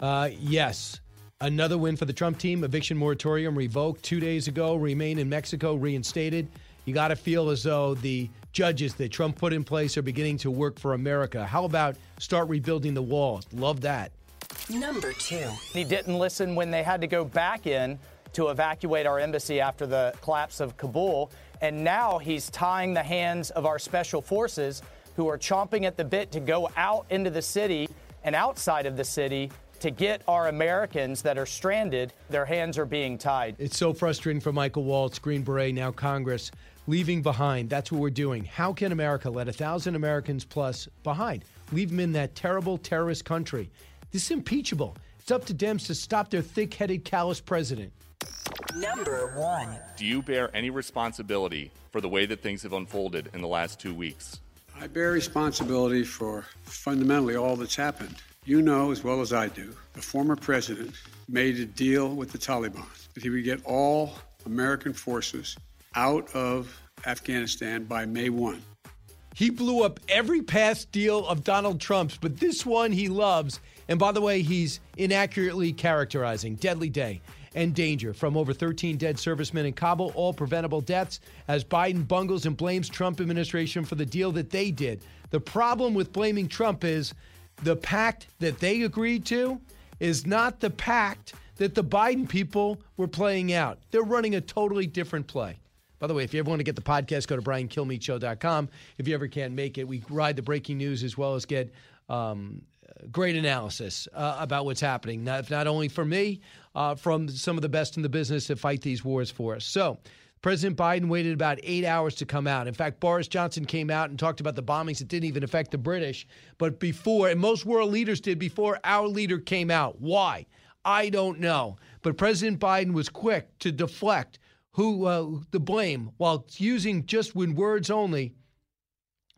Uh, yes. Another win for the Trump team. Eviction moratorium revoked two days ago. Remain in Mexico reinstated. You got to feel as though the judges that Trump put in place are beginning to work for America. How about start rebuilding the walls? Love that. Number two. He didn't listen when they had to go back in to evacuate our embassy after the collapse of Kabul. And now he's tying the hands of our special forces who are chomping at the bit to go out into the city and outside of the city to get our Americans that are stranded. Their hands are being tied. It's so frustrating for Michael Waltz, Green Beret, now Congress, leaving behind. That's what we're doing. How can America let a thousand Americans plus behind? Leave them in that terrible terrorist country. This is impeachable. It's up to Dems to stop their thick headed, callous president. Number one. Do you bear any responsibility for the way that things have unfolded in the last two weeks? I bear responsibility for fundamentally all that's happened. You know as well as I do, the former president made a deal with the Taliban that he would get all American forces out of Afghanistan by May 1. He blew up every past deal of Donald Trump's, but this one he loves. And by the way, he's inaccurately characterizing Deadly Day and danger from over 13 dead servicemen in Kabul, all preventable deaths, as Biden bungles and blames Trump administration for the deal that they did. The problem with blaming Trump is the pact that they agreed to is not the pact that the Biden people were playing out. They're running a totally different play. By the way, if you ever want to get the podcast, go to briankilmeadshow.com. If you ever can't make it, we ride the breaking news as well as get um, great analysis uh, about what's happening, not, not only for me, uh, from some of the best in the business that fight these wars for us. So, President Biden waited about eight hours to come out. In fact, Boris Johnson came out and talked about the bombings that didn't even affect the British. But before, and most world leaders did before our leader came out. Why? I don't know. But President Biden was quick to deflect who uh, the blame while using just when words only,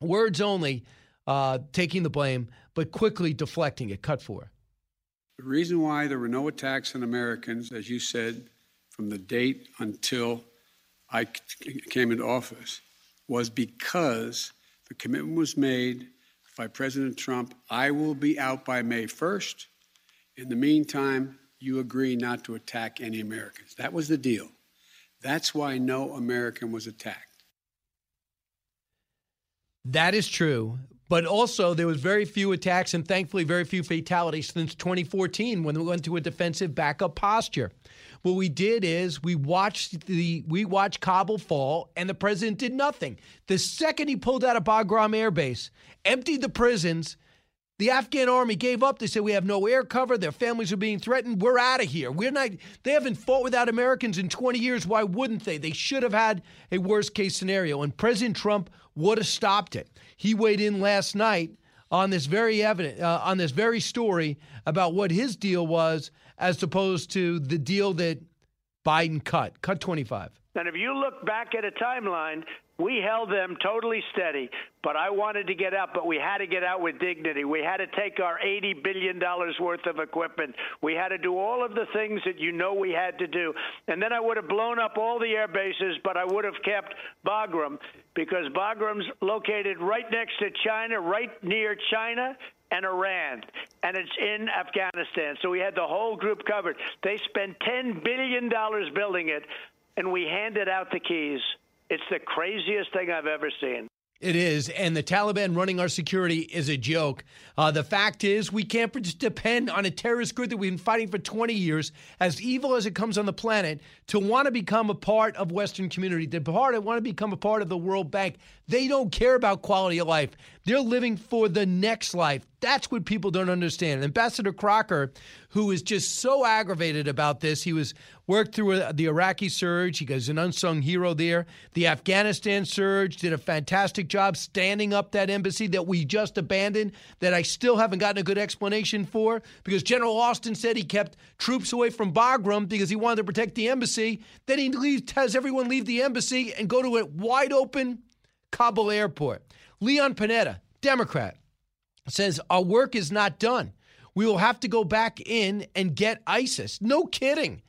words only, uh, taking the blame, but quickly deflecting it. Cut for. The reason why there were no attacks on Americans, as you said, from the date until I came into office, was because the commitment was made by President Trump I will be out by May 1st. In the meantime, you agree not to attack any Americans. That was the deal. That's why no American was attacked. That is true. But also, there was very few attacks and thankfully very few fatalities since 2014 when we went to a defensive backup posture. What we did is we watched the we watched Kabul fall, and the president did nothing. The second he pulled out of Bagram Air Base, emptied the prisons, the Afghan army gave up. They said we have no air cover. Their families are being threatened. We're out of here. We're not. They haven't fought without Americans in 20 years. Why wouldn't they? They should have had a worst case scenario, and President Trump would have stopped it. He weighed in last night on this very evident uh, on this very story about what his deal was, as opposed to the deal that Biden cut. Cut 25. And if you look back at a timeline, we held them totally steady, but I wanted to get out, but we had to get out with dignity. We had to take our $80 billion worth of equipment. We had to do all of the things that you know we had to do. And then I would have blown up all the air bases, but I would have kept Bagram because Bagram's located right next to China, right near China and Iran, and it's in Afghanistan. So we had the whole group covered. They spent $10 billion building it, and we handed out the keys. It's the craziest thing I've ever seen. It is. And the Taliban running our security is a joke. Uh, the fact is, we can't just depend on a terrorist group that we've been fighting for 20 years, as evil as it comes on the planet, to want to become a part of Western community, to part, want to become a part of the World Bank. They don't care about quality of life. They're living for the next life. That's what people don't understand. Ambassador Crocker, who is just so aggravated about this, he was worked through uh, the Iraqi surge. He was an unsung hero there. The Afghanistan surge did a fantastic job standing up that embassy that we just abandoned. That I still haven't gotten a good explanation for because General Austin said he kept troops away from Bagram because he wanted to protect the embassy. Then he leaves, has everyone leave the embassy and go to a wide open Kabul airport. Leon Panetta, Democrat, says our work is not done. We will have to go back in and get ISIS. No kidding.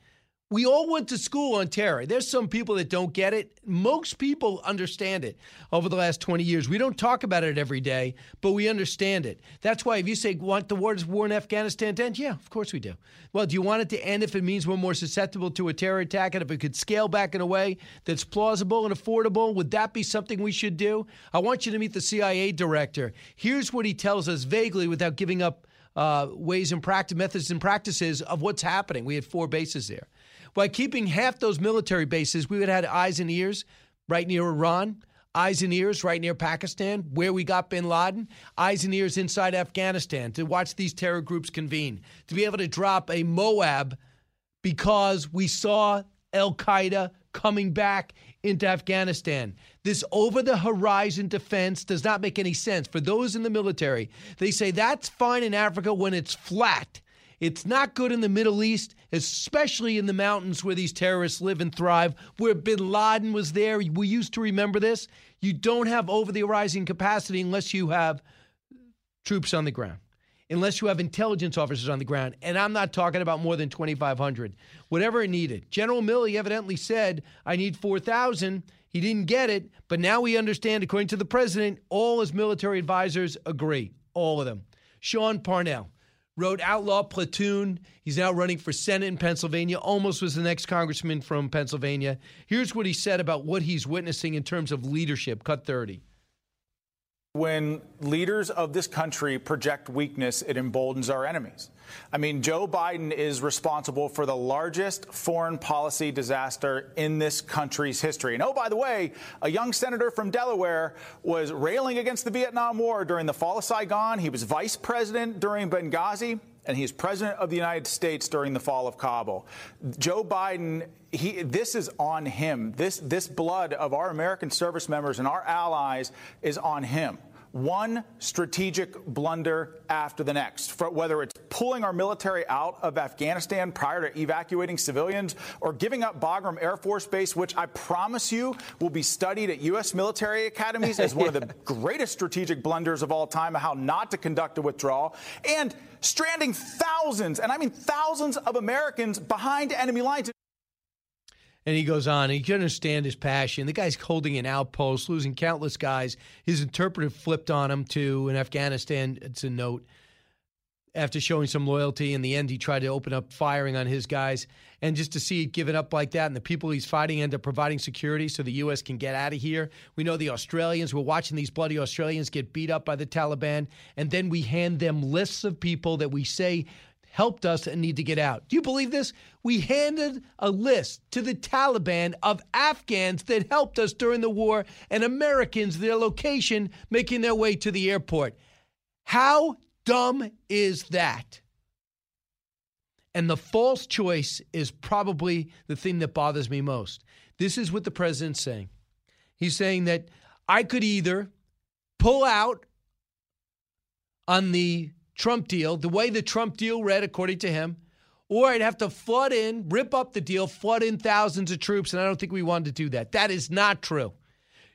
We all went to school on terror. There's some people that don't get it. Most people understand it over the last 20 years. We don't talk about it every day, but we understand it. That's why if you say, want the wars war in Afghanistan to end? Yeah, of course we do. Well, do you want it to end if it means we're more susceptible to a terror attack and if it could scale back in a way that's plausible and affordable? Would that be something we should do? I want you to meet the CIA director. Here's what he tells us vaguely without giving up uh, ways and practice, methods and practices of what's happening. We had four bases there. By keeping half those military bases, we would have had eyes and ears right near Iran, eyes and ears right near Pakistan, where we got bin Laden, eyes and ears inside Afghanistan to watch these terror groups convene, to be able to drop a MOAB because we saw Al Qaeda coming back into Afghanistan. This over the horizon defense does not make any sense. For those in the military, they say that's fine in Africa when it's flat. It's not good in the Middle East, especially in the mountains where these terrorists live and thrive, where bin Laden was there. We used to remember this. You don't have over the horizon capacity unless you have troops on the ground, unless you have intelligence officers on the ground. And I'm not talking about more than 2,500, whatever it needed. General Milley evidently said, I need 4,000. He didn't get it, but now we understand, according to the president, all his military advisors agree, all of them. Sean Parnell wrote Outlaw Platoon. He's now running for Senate in Pennsylvania, almost was the next congressman from Pennsylvania. Here's what he said about what he's witnessing in terms of leadership. Cut 30. When leaders of this country project weakness, it emboldens our enemies. I mean, Joe Biden is responsible for the largest foreign policy disaster in this country's history. And oh, by the way, a young senator from Delaware was railing against the Vietnam War during the fall of Saigon. He was vice president during Benghazi and he's president of the United States during the fall of Kabul. Joe Biden, he, this is on him. This, this blood of our American service members and our allies is on him one strategic blunder after the next, For whether it's pulling our military out of Afghanistan prior to evacuating civilians or giving up Bagram Air Force Base, which I promise you will be studied at U.S. military academies as one of the greatest strategic blunders of all time, how not to conduct a withdrawal, and stranding thousands, and I mean thousands of Americans behind enemy lines. And he goes on, he can understand his passion. The guy's holding an outpost, losing countless guys. His interpreter flipped on him too in Afghanistan. It's a note. After showing some loyalty, in the end, he tried to open up firing on his guys. And just to see it given up like that, and the people he's fighting end up providing security so the U.S. can get out of here. We know the Australians, we're watching these bloody Australians get beat up by the Taliban. And then we hand them lists of people that we say helped us and need to get out. Do you believe this? We handed a list to the Taliban of Afghans that helped us during the war and Americans, their location, making their way to the airport. How dumb is that? And the false choice is probably the thing that bothers me most. This is what the president's saying. He's saying that I could either pull out on the Trump deal, the way the Trump deal read, according to him, or I'd have to flood in, rip up the deal, flood in thousands of troops, and I don't think we wanted to do that. That is not true.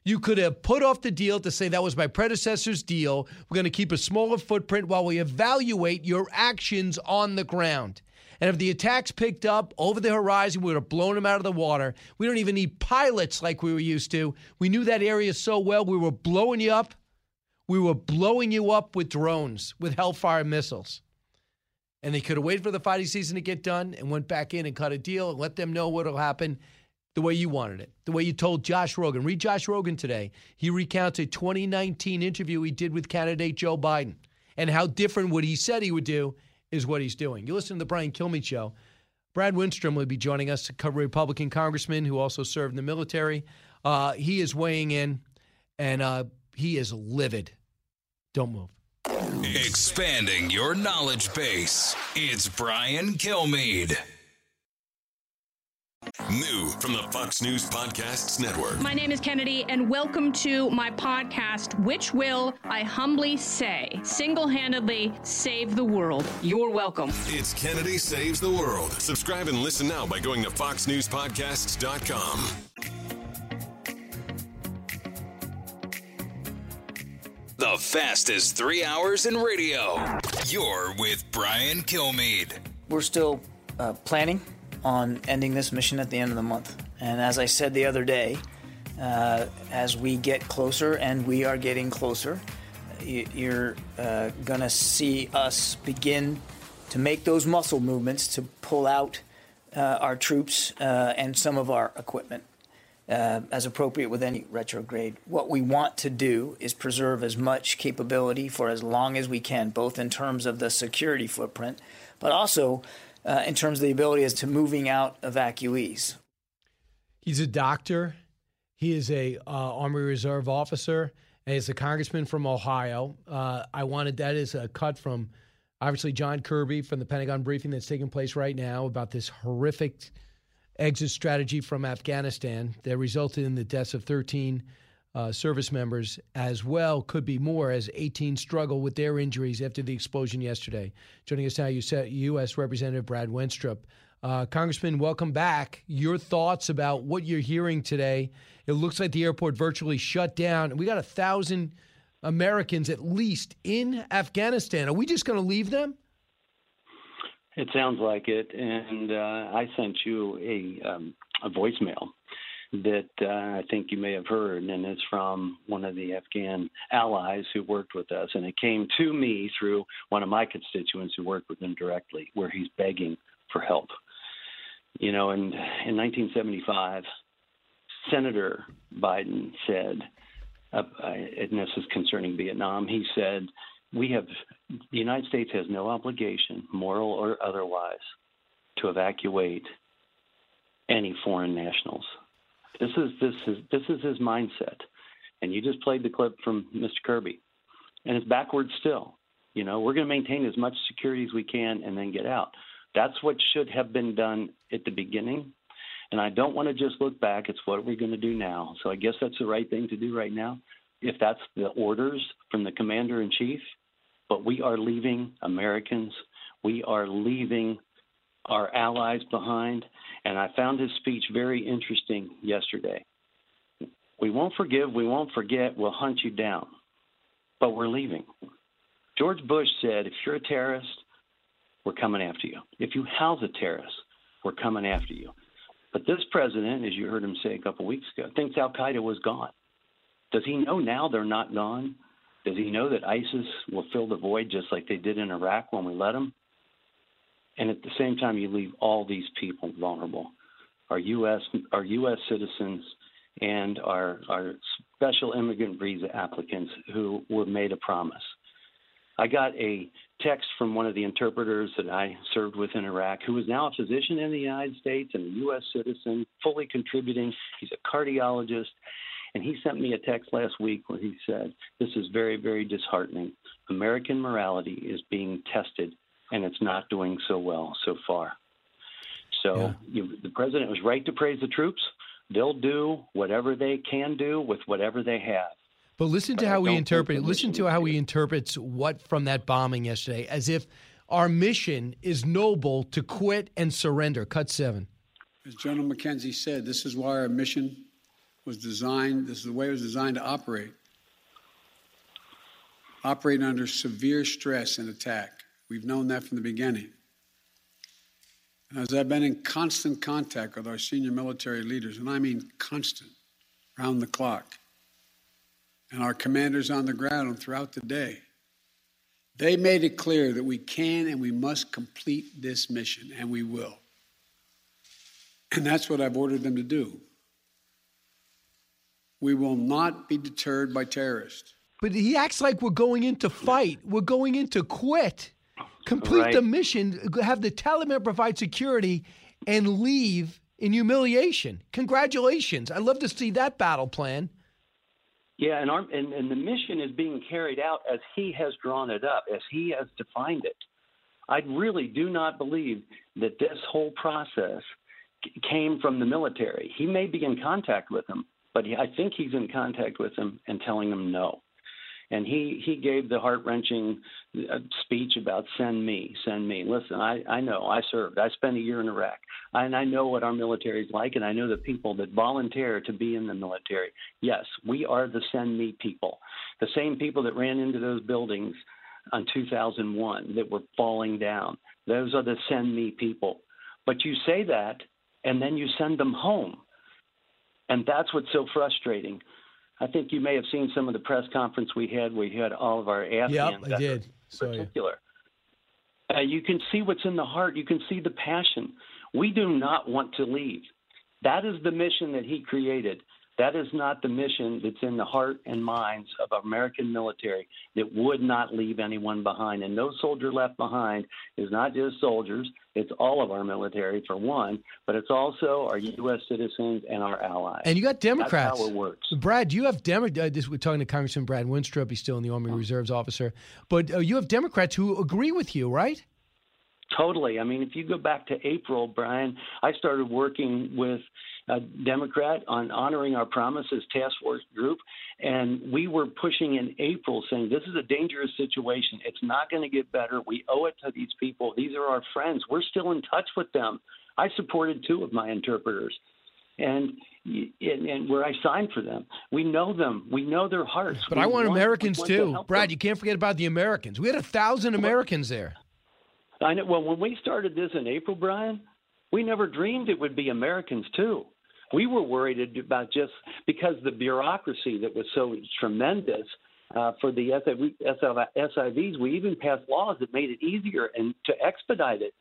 You could have put off the deal to say that was my predecessor's deal. We're going to keep a smaller footprint while we evaluate your actions on the ground. And if the attacks picked up over the horizon, we would have blown them out of the water. We don't even need pilots like we were used to. We knew that area so well, we were blowing you up we were blowing you up with drones, with Hellfire missiles. And they could have waited for the fighting season to get done and went back in and cut a deal and let them know what will happen the way you wanted it, the way you told Josh Rogin. Read Josh Rogin today. He recounts a 2019 interview he did with candidate Joe Biden and how different what he said he would do is what he's doing. You listen to the Brian Kilmeade show. Brad Wenstrup will be joining us, a cover Republican congressman who also served in the military. Uh, he is weighing in, and uh, he is livid don't move. Expanding your knowledge base. It's Brian Kilmeade. New from the Fox News Podcasts Network. My name is Kennedy, and welcome to my podcast, which will, I humbly say, single handedly save the world. You're welcome. It's Kennedy Saves the World. Subscribe and listen now by going to FoxNewsPodcasts.com. The fastest three hours in radio. You're with Brian Kilmeade. We're still uh, planning on ending this mission at the end of the month. And as I said the other day, uh, as we get closer, and we are getting closer, you're uh, going to see us begin to make those muscle movements to pull out uh, our troops uh, and some of our equipment uh, as appropriate with any retrograde. What we want to do is preserve as much capability for as long as we can, both in terms of the security footprint, but also uh, in terms of the ability as to moving out evacuees. He's a doctor. He is a uh, Army Reserve officer. And he's a congressman from Ohio. Uh, I wanted that as a cut from obviously John Kirby from the Pentagon briefing that's taking place right now about this horrific exit strategy from Afghanistan that resulted in the deaths of 13 uh, service members as well. Could be more as 18 struggle with their injuries after the explosion yesterday. Joining us now, U.S. Representative Brad Wenstrup. Uh, Congressman, welcome back. Your thoughts about what you're hearing today? It looks like the airport virtually shut down. We got a thousand Americans at least in Afghanistan. Are we just going to leave them? It sounds like it, and uh, I sent you a um, a voicemail that uh, I think you may have heard, and it's from one of the Afghan allies who worked with us, and it came to me through one of my constituents who worked with him directly, where he's begging for help. You know, and in 1975, Senator Biden said, uh, and this is concerning Vietnam, he said, we have the United States has no obligation, moral or otherwise, to evacuate any foreign nationals. This is this is this is his mindset, and you just played the clip from Mr. Kirby, and it's backwards still. You know, we're going to maintain as much security as we can and then get out. That's what should have been done at the beginning. And I don't want to just look back. It's what we're going to do now. So I guess that's the right thing to do right now. If that's the orders from the commander in chief, but we are leaving Americans. We are leaving our allies behind. And I found his speech very interesting yesterday. We won't forgive, we won't forget, we'll hunt you down, but we're leaving. George Bush said, if you're a terrorist, we're coming after you. If you house a terrorist, we're coming after you. But this president, as you heard him say a couple weeks ago, thinks Al Qaeda was gone. Does he know now they're not gone? Does he know that ISIS will fill the void just like they did in Iraq when we let them? And at the same time, you leave all these people vulnerable. Our U.S. our U.S. citizens and our our special immigrant visa applicants who were made a promise. I got a text from one of the interpreters that I served with in Iraq, who is now a physician in the United States and a U.S. citizen, fully contributing. He's a cardiologist, and he sent me a text last week where he said, This is very, very disheartening. American morality is being tested, and it's not doing so well so far. So yeah. you, the president was right to praise the troops. They'll do whatever they can do with whatever they have. But listen to how he interprets. Listen to how he interprets what from that bombing yesterday, as if our mission is noble to quit and surrender. Cut seven. As General McKenzie said, this is why our mission was designed, this is the way it was designed to operate. Operate under severe stress and attack. We've known that from the beginning. And as I've been in constant contact with our senior military leaders, and I mean constant, round the clock, and our commanders on the ground throughout the day, they made it clear that we can and we must complete this mission, and we will. And that's what I've ordered them to do. We will not be deterred by terrorists. But he acts like we're going in to fight. We're going in to quit, complete right. the mission, have the Taliban provide security, and leave in humiliation. Congratulations. I'd love to see that battle plan. Yeah, and, our, and, and the mission is being carried out as he has drawn it up, as he has defined it. I really do not believe that this whole process came from the military. He may be in contact with them, but he, I think he's in contact with them and telling them no. And he he gave the heart wrenching uh, speech about send me, send me. Listen, I I know I served. I spent a year in Iraq, and I know what our military is like, and I know the people that volunteer to be in the military. Yes, we are the send me people, the same people that ran into those buildings on 2001 that were falling down. Those are the send me people. But you say that, and then you send them home and that's what's so frustrating. I think you may have seen some of the press conference we had. We had all of our Afghans. Yep, I did. In particular. Uh, you can see what's in the heart. You can see the passion. We do not want to leave. That is the mission that he created. That is not the mission that's in the heart and minds of American military that would not leave anyone behind. And no soldier left behind is not just soldiers, it's all of our military, for one, but it's also our U.S. citizens and our allies. And you got Democrats. That's how it works. Brad, you have Democrats. Uh, we're talking to Congressman Brad Wenstrup. He's still in the Army Reserves officer. But uh, you have Democrats who agree with you, right? Totally. I mean, if you go back to April, Brian, I started working with a Democrat on honoring our promises task force group, and we were pushing in April saying this is a dangerous situation. It's not going to get better. We owe it to these people. These are our friends. We're still in touch with them. I supported two of my interpreters, and and, and where I signed for them. We know them. We know their hearts. But we I want, want Americans want too, help Brad. them. You can't forget about the Americans. We had a thousand Americans there. I know. Well, when we started this in April, Brian, we never dreamed it would be Americans too. We were worried about just because the bureaucracy that was so tremendous uh, for the SIVs. We even passed laws that made it easier and to expedite it.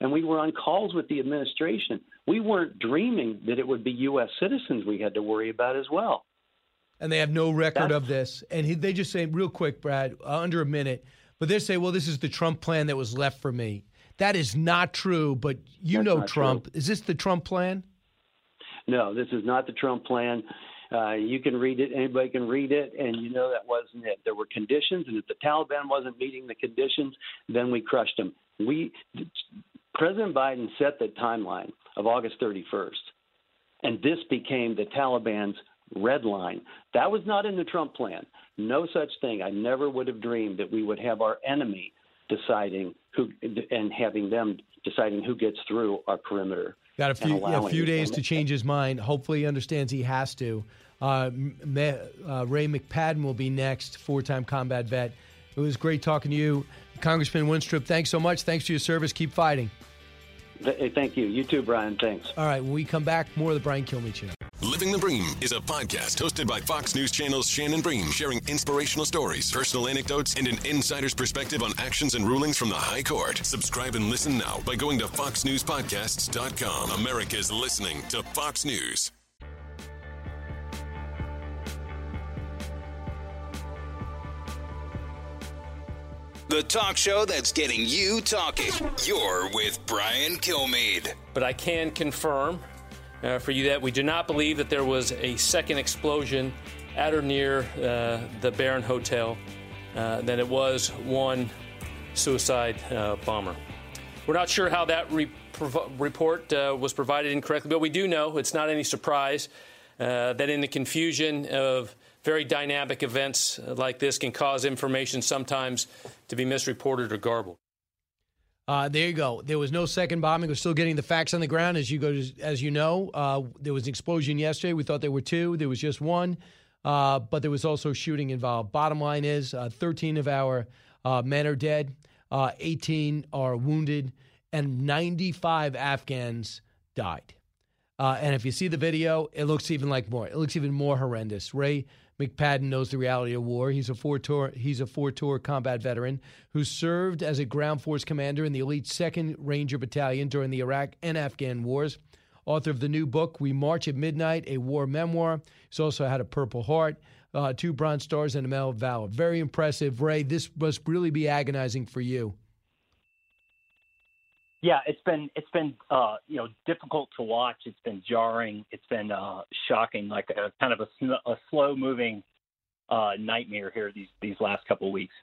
And we were on calls with the administration. We weren't dreaming that it would be U.S. citizens we had to worry about as well. and they have no record That's- of this. And he, they just say, real quick, Brad, uh, under a minute, but they say, well, this is the Trump plan that was left for me. That is not true, but you That's know Trump. Is this the Trump plan? No, this is not the Trump plan. Uh, you can read it. Anybody can read it, and you know that wasn't it. There were conditions, and if the Taliban wasn't meeting the conditions, then we crushed them. We, President Biden set the timeline of August 31st, and this became the Taliban's red line. That was not in the Trump plan. No such thing. I never would have dreamed that we would have our enemy deciding who and having them deciding who gets through our perimeter. Got a few, a few days to change his mind. Hopefully, he understands he has to. Uh, uh, Ray McPadden will be next, four time combat vet. It was great talking to you. Congressman Wenstrup, thanks so much. Thanks for your service. Keep fighting. Th- Thank you. You too, Brian. Thanks. All right, when we come back, more of the Brian Kilmeade Show. Living the Bream is a podcast hosted by Fox News Channel's Shannon Bream, sharing inspirational stories, personal anecdotes, and an insider's perspective on actions and rulings from the High Court. Subscribe and listen now by going to foxnewspodcasts.com. America's listening to Fox News. The talk show that's getting you talking. You're with Brian Kilmeade. But I can confirm uh, for you that we do not believe that there was a second explosion at or near uh, the Baron Hotel, uh, that it was one suicide uh, bomber. We're not sure how that re- report uh, was provided incorrectly, but we do know it's not any surprise uh, that in the confusion of very dynamic events like this can cause information sometimes to be misreported or garbled. Uh, there you go. There was no second bombing. We're still getting the facts on the ground, as you go, as you know. Uh, there was an explosion yesterday. We thought there were two. There was just one, uh, but there was also shooting involved. Bottom line is, uh, 13 of our uh, men are dead, uh, 18 are wounded, and 95 Afghans died. And if you see the video, it looks even like more. It looks even more horrendous. Ray McPadden knows the reality of war. He's a four tour he's a four tour combat veteran who served as a ground force commander in the elite Second Ranger Battalion during the Iraq and Afghan wars. Author of the new book We March at Midnight, a war memoir. He's also had a Purple Heart, uh, two Bronze Stars, and a Medal of Valor. Very impressive, Ray. This must really be agonizing for you. Yeah, it's been it's been uh, you know difficult to watch. It's been jarring. It's been uh, shocking, like a kind of a, a slow moving uh, nightmare here these these last couple of weeks.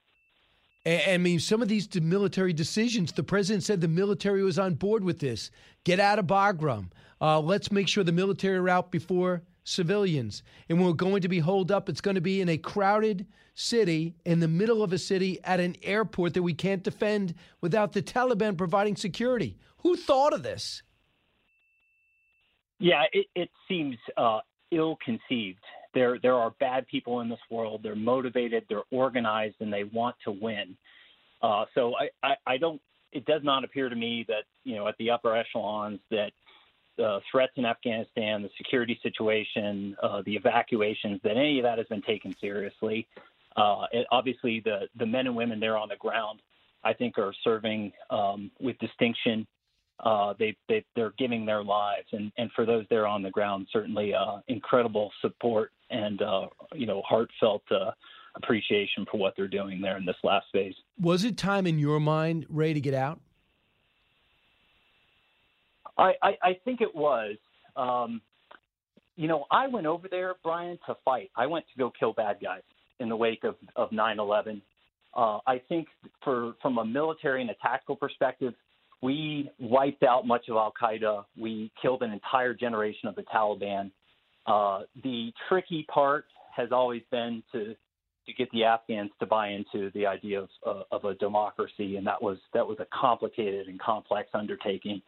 And, I mean, some of these military decisions, the president said the military was on board with this. Get out of Bagram. Uh, let's make sure the military are out before civilians. And we're going to be holed up. It's going to be in a crowded city, in the middle of a city, at an airport that we can't defend without the Taliban providing security. Who thought of this? Yeah, it, it seems uh, ill conceived. There there are bad people in this world. They're motivated. They're organized, and they want to win. Uh, so I, I, I don't. It does not appear to me that you know at the upper echelons that the threats in Afghanistan, the security situation, uh, the evacuations, that any of that has been taken seriously. Uh, it, obviously, the the men and women there on the ground, I think, are serving um, with distinction. Uh, they, they they're giving their lives, and and for those there on the ground, certainly uh, incredible support and uh, you know heartfelt uh, appreciation for what they're doing there in this last phase. Was it time in your mind, Ray, to get out? I, I, think it was. Um, you know, I went over there, Brian, to fight. I went to go kill bad guys in the wake of, of 9/11. Uh, I think for from a military and a tactical perspective, we wiped out much of Al Qaeda. We killed an entire generation of the Taliban. Uh, the tricky part has always been to to get the Afghans to buy into the idea of, uh, of a democracy, and that was that was a complicated and complex undertaking.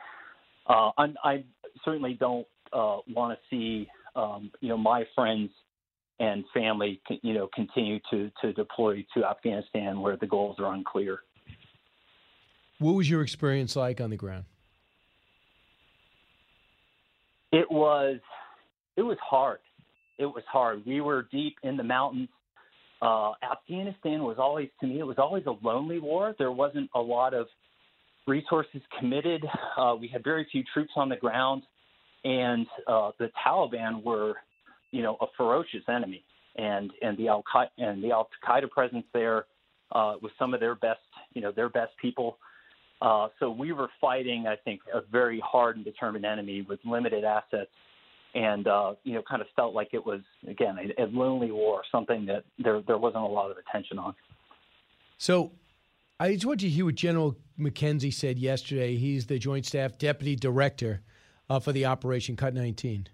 Uh, i certainly don't uh, want to see um, you know my friends and family you know continue to to deploy to Afghanistan where the goals are unclear. What was your experience like on the ground? It was it was hard. It was hard. We were deep in the mountains. Uh, Afghanistan was always, to me, it was always a lonely war. There wasn't a lot of resources committed. Uh, we had very few troops on the ground, and uh, the Taliban were, you know, a ferocious enemy. And and the Al and the Al Qaeda presence there uh, with some of their best, you know, their best people. Uh, so we were fighting, I think, a very hard and determined enemy with limited assets and uh, you know, kind of felt like it was again a, a lonely war, something that there there wasn't a lot of attention on. So, I just want you to hear what General McKenzie said yesterday. He's the Joint Staff Deputy Director uh, for the Operation Cut 19.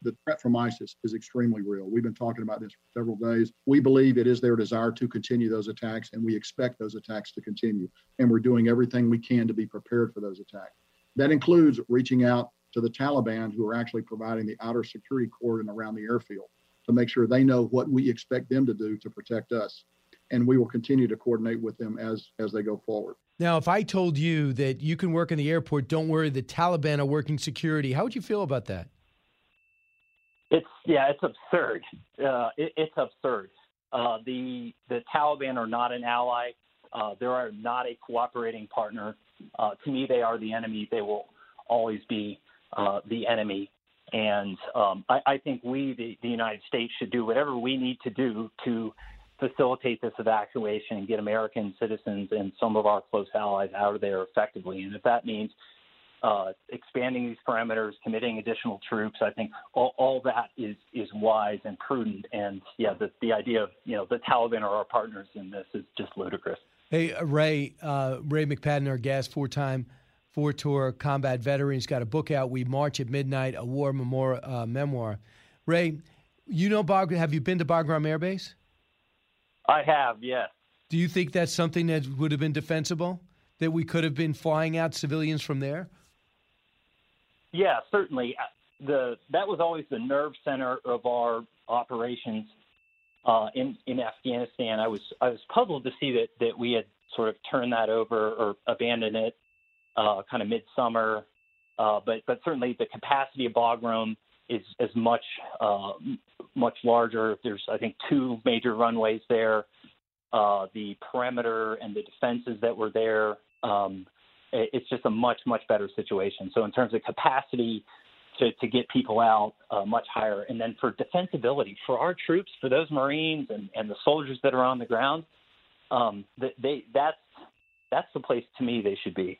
The threat from ISIS is extremely real. We've been talking about this for several days. We believe it is their desire to continue those attacks, and we expect those attacks to continue. And we're doing everything we can to be prepared for those attacks. That includes reaching out to the Taliban, who are actually providing the outer security cordon around the airfield to make sure they know what we expect them to do to protect us. And we will continue to coordinate with them as as they go forward. Now, if I told you that you can work in the airport, don't worry, the Taliban are working security, how would you feel about that? It's yeah, it's absurd. Uh, it, it's absurd. Uh, the the Taliban are not an ally. Uh, they are not a cooperating partner. Uh, to me, they are the enemy. They will always be uh, the enemy. And um, I, I, think we, the, the, United States, should do whatever we need to do to facilitate this evacuation and get American citizens and some of our close allies out of there effectively. And if that means uh, expanding these parameters, committing additional troops, I think all, all, that is is wise and prudent. And yeah, the, the idea of you know the Taliban are our partners in this is just ludicrous. Hey Ray, uh, Ray McPadden, our guest, four-time four tour combat veteran. He's got a book out, We March at Midnight, a war memoir. Uh, memoir. Ray, you know Bagram, have you been to Bagram Air Base? I have, yes. Do you think that's something that would have been defensible? That we could have been flying out civilians from there? Yeah, certainly. Uh, the that was always the nerve center of our operations uh, in in Afghanistan. I was I was puzzled to see that that we had sort of turned that over or abandoned it uh, kind of midsummer. Uh, but but certainly the capacity of Bagram is is much uh, much larger. There's I think two major runways there. Uh, the perimeter and the defenses that were there. Um, it's just a much much better situation. So in terms of capacity to, to get people out, uh, much higher. And then for defensibility, for our troops, for those Marines and, and the soldiers that are on the ground, um, they that's that's the place to me they should be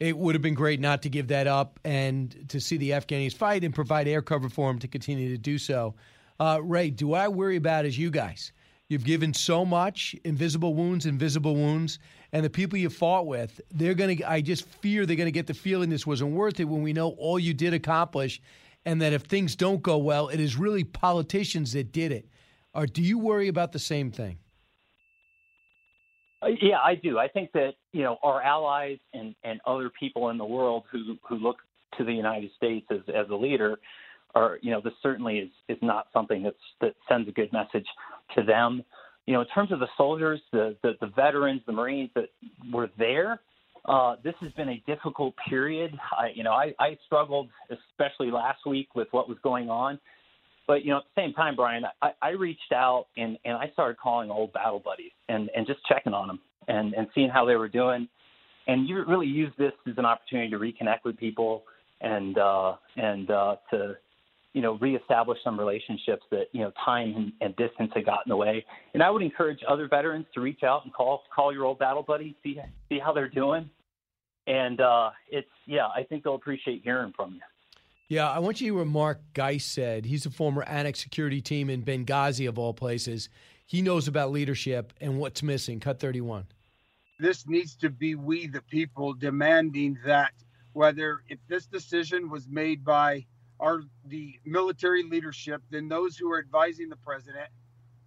it would have been great not to give that up and to see the Afghanis fight and provide air cover for them to continue to do so. Uh, Ray, do I worry about is you guys? You've given so much, invisible wounds, invisible wounds, and the people you fought with, they're going to, I just fear they're going to get the feeling this wasn't worth it when we know all you did accomplish, and that if things don't go well, it is really politicians that did it. Or do you worry about the same thing? Yeah, I do. I think that you know our allies and, and other people in the world who who look to the United States as as a leader are you know this certainly is is not something that's that sends a good message to them. You know, in terms of the soldiers, the the, the veterans, the Marines that were there, uh, this has been a difficult period. I you know I, I struggled especially last week with what was going on. But you know, at the same time, Brian, I, I reached out and, and I started calling old battle buddies and, and just checking on them and, and seeing how they were doing. And you really use this as an opportunity to reconnect with people and uh, and uh, to you know reestablish some relationships that you know time and, and distance had gotten away. And I would encourage other veterans to reach out and call call your old battle buddies, see see how they're doing. And uh, it's yeah, I think they'll appreciate hearing from you. Yeah, I want you to hear what Mark Geist said. He's a former Annex security team in Benghazi, of all places. He knows about leadership and what's missing. Cut 31. this needs to be we, the people, demanding that whether if this decision was made by our the military leadership, then those who are advising the president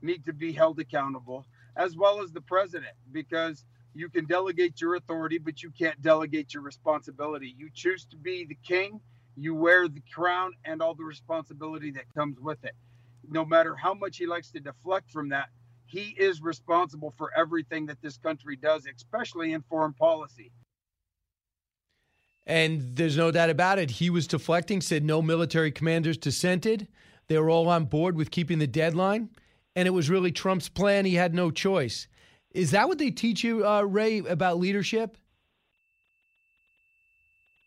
need to be held accountable, as well as the president, because you can delegate your authority, but you can't delegate your responsibility. You choose to be the king, you wear the crown and all the responsibility that comes with it. No matter how much he likes to deflect from that, he is responsible for everything that this country does, especially in foreign policy. And there's no doubt about it. He was deflecting, said no military commanders dissented. They were all on board with keeping the deadline. And it was really Trump's plan. He had no choice. Is that what they teach you, uh, Ray, about leadership?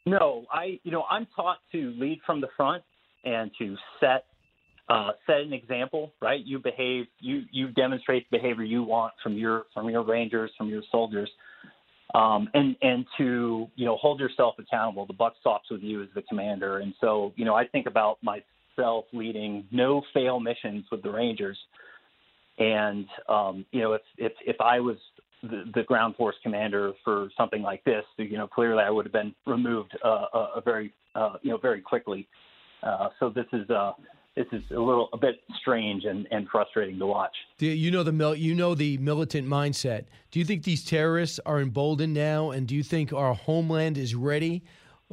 No, I you know I'm taught to lead from the front and to set uh, set an example. Right, you behave, you you demonstrate the behavior you want from your from your rangers, from your soldiers, um, and and to you know hold yourself accountable. The buck stops with you as the commander, and so you know I think about myself leading no fail missions with the Rangers, and um, you know if if if I was the, ground force commander for something like this, you know clearly I would have been removed uh, a, a very uh, you know very quickly. Uh, so this is uh, this is a little a bit strange and, and frustrating to watch. Do you know the mil- you know the militant mindset. Do you think these terrorists are emboldened now, and do you think our homeland is ready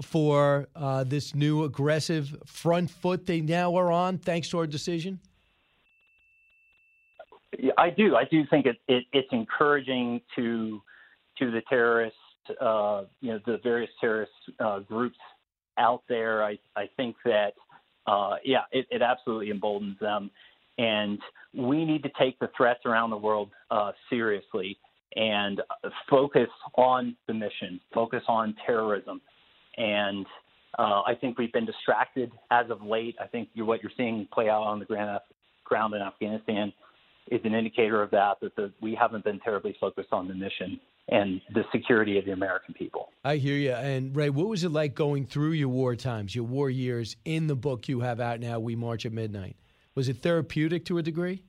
for uh, this new aggressive front foot they now are on, thanks to our decision? I do. I do think it, it, it's encouraging to to the terrorists, uh, you know, the various terrorist uh, groups out there. I I think that uh, yeah, it, it absolutely emboldens them. And we need to take the threats around the world uh, seriously and focus on the mission, focus on terrorism. And uh, I think we've been distracted as of late. I think you're, what you're seeing play out on the ground in Afghanistan is an indicator of that, that the, we haven't been terribly focused on the mission and the security of the American people. I hear you. And Ray, what was it like going through your war times, your war years in the book you have out now, We March at Midnight? Was it therapeutic to a degree?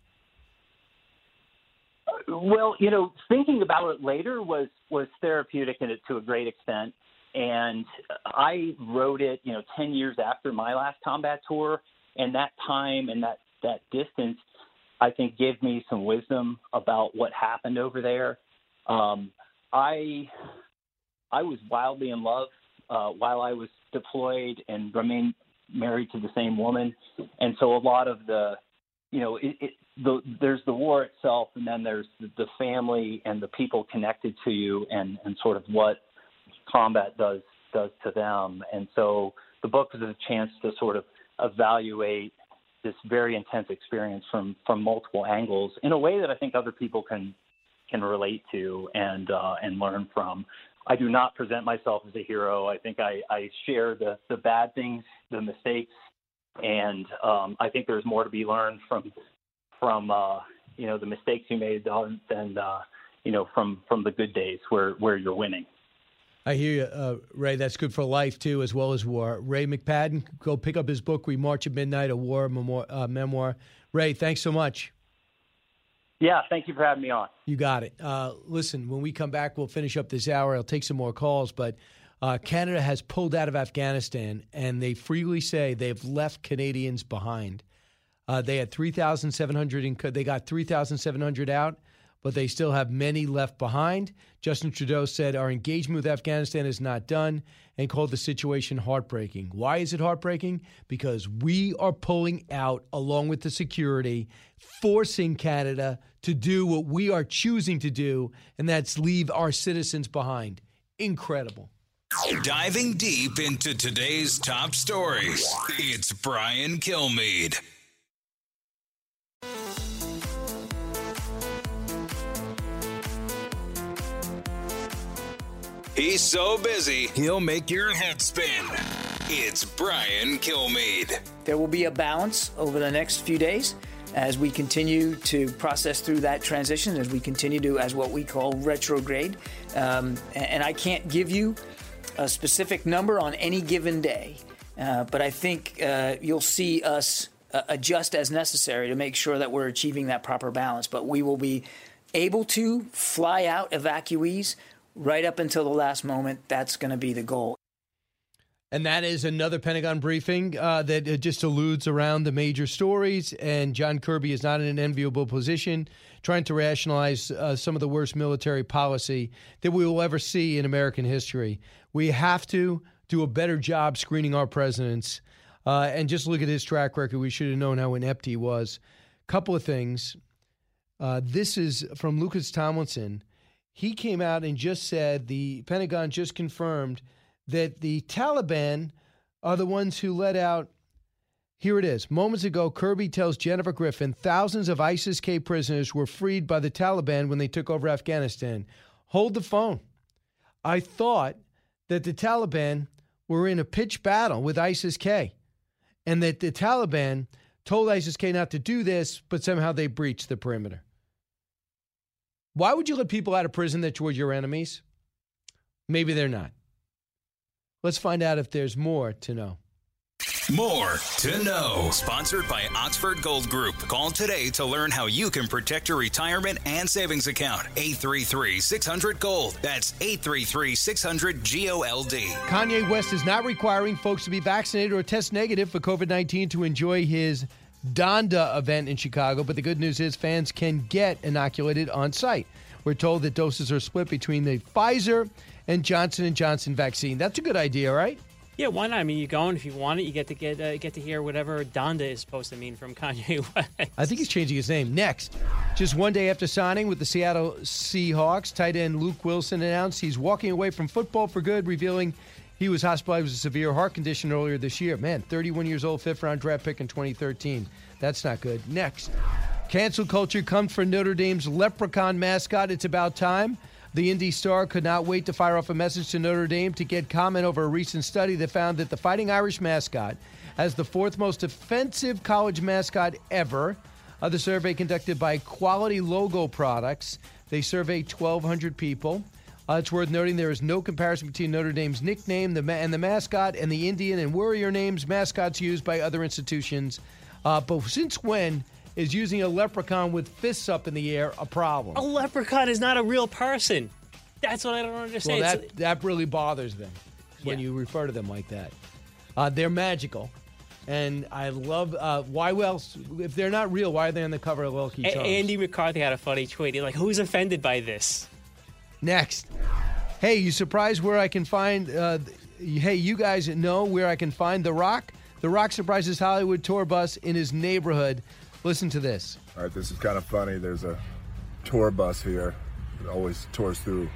Well, you know, thinking about it later was was therapeutic in it to a great extent. And I wrote it, you know, 10 years after my last combat tour. And that time and that, that distance, I think, gave me some wisdom about what happened over there. Um, I I was wildly in love uh, while I was deployed and remained married to the same woman, and so a lot of the, you know, it, it, the, there's the war itself, and then there's the, the family and the people connected to you, and and sort of what combat does does to them, and so the book is a chance to sort of evaluate this very intense experience from from multiple angles in a way that I think other people can can relate to and uh, and learn from. I do not present myself as a hero. I think I, I share the the bad things, the mistakes, and um, I think there's more to be learned from from uh, you know the mistakes you made than uh, you know from from the good days where where you're winning. I hear you, uh, Ray. That's good for life too, as well as war. Ray McPadden, go pick up his book, "We March at Midnight: A War Memoir." Uh, memoir. Ray, thanks so much. Yeah, thank you for having me on. You got it. Uh, listen, when we come back, we'll finish up this hour. I'll take some more calls, but uh, Canada has pulled out of Afghanistan, and they freely say they've left Canadians behind. Uh, they had 3,700. In, they got 3,700 out, but they still have many left behind. Justin Trudeau said our engagement with Afghanistan is not done and called the situation heartbreaking. Why is it heartbreaking? Because we are pulling out along with the security, forcing Canada to do what we are choosing to do, and that's leave our citizens behind. Incredible. Diving deep into today's top stories, it's Brian Kilmeade. He's so busy, he'll make your head spin. It's Brian Kilmeade. There will be a balance over the next few days as we continue to process through that transition, as we continue to, as what we call retrograde. Um, and I can't give you a specific number on any given day, uh, but I think uh, you'll see us uh, adjust as necessary to make sure that we're achieving that proper balance. But we will be able to fly out evacuees right up until the last moment, that's going to be the goal. And that is another Pentagon briefing uh, that uh, just alludes around the major stories. And John Kirby is not in an enviable position trying to rationalize uh, some of the worst military policy that we will ever see in American history. We have to do a better job screening our presidents. Uh, and just look at his track record. We should have known how inept he was. Couple of things. Uh, this is from Lucas Tomlinson. He came out and just said the Pentagon just confirmed that the Taliban are the ones who let out. Here it is. Moments ago, Kirby tells Jennifer Griffin thousands of ISIS K prisoners were freed by the Taliban when they took over Afghanistan. Hold the phone. I thought that the Taliban were in a pitched battle with ISIS K and that the Taliban told ISIS K not to do this, but somehow they breached the perimeter. Why would you let people out of prison that were your enemies? Maybe they're not. Let's find out if there's more to know. More to know. Sponsored by Oxford Gold Group. Call today to learn how you can protect your retirement and savings account. 833 600 Gold. That's 833 600 GOLD. Kanye West is not requiring folks to be vaccinated or test negative for COVID 19 to enjoy his Donda event in Chicago, but the good news is fans can get inoculated on site. We're told that doses are split between the Pfizer and Johnson and Johnson vaccine. That's a good idea, right? Yeah, why not? I mean, you go and if you want it, you get to get uh, get to hear whatever Donda is supposed to mean from Kanye West. I think he's changing his name. Next, just one day after signing with the Seattle Seahawks, tight end Luke Wilson announced he's walking away from football for good, revealing he was hospitalized with a severe heart condition earlier this year. Man, 31 years old, fifth round draft pick in 2013. That's not good. Next, cancel culture comes for Notre Dame's leprechaun mascot. It's about time. The Indy Star could not wait to fire off a message to Notre Dame to get comment over a recent study that found that the Fighting Irish mascot has the fourth most offensive college mascot ever. Uh, the survey conducted by Quality Logo Products. They surveyed 1,200 people. Uh, it's worth noting there is no comparison between Notre Dame's nickname the ma- and the mascot and the Indian and Warrior names mascots used by other institutions. Uh, but since when is using a leprechaun with fists up in the air a problem? A leprechaun is not a real person. That's what I don't understand. Well, that, that really bothers them when you refer to them like that. Uh, they're magical. And I love, uh, why else? If they're not real, why are they on the cover of Lucky A- Andy McCarthy had a funny tweet. He's like, "Who's offended by this?" Next. Hey, you surprised where I can find, uh, hey, you guys know where I can find The Rock? The Rock surprises Hollywood tour bus in his neighborhood. Listen to this. All right, this is kind of funny. There's a tour bus here. It always tours through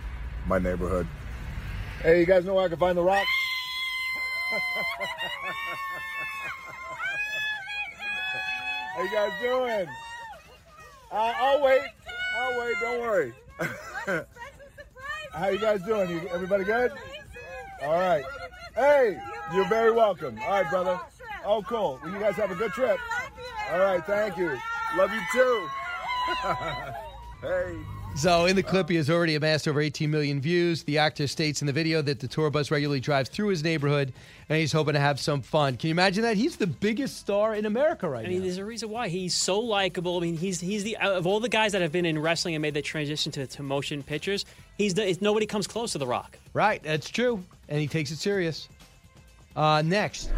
my neighborhood. Hey, you guys know where I can find the rock? How you guys doing? Uh, I'll wait. I'll wait. Don't worry. How you guys doing? You, everybody good? All right. Hey, you're very welcome. All right, brother. Oh, cool. Well, you guys have a good trip. All right. Thank you. Love you too. hey. So, in the clip, he has already amassed over 18 million views. The actor states in the video that the tour bus regularly drives through his neighborhood and he's hoping to have some fun. Can you imagine that? He's the biggest star in America right now. I mean, there's a reason why he's so likable. I mean, he's he's the of all the guys that have been in wrestling and made the transition to, to motion pictures. He's the nobody comes close to The Rock. Right, that's true. And he takes it serious. Uh, next,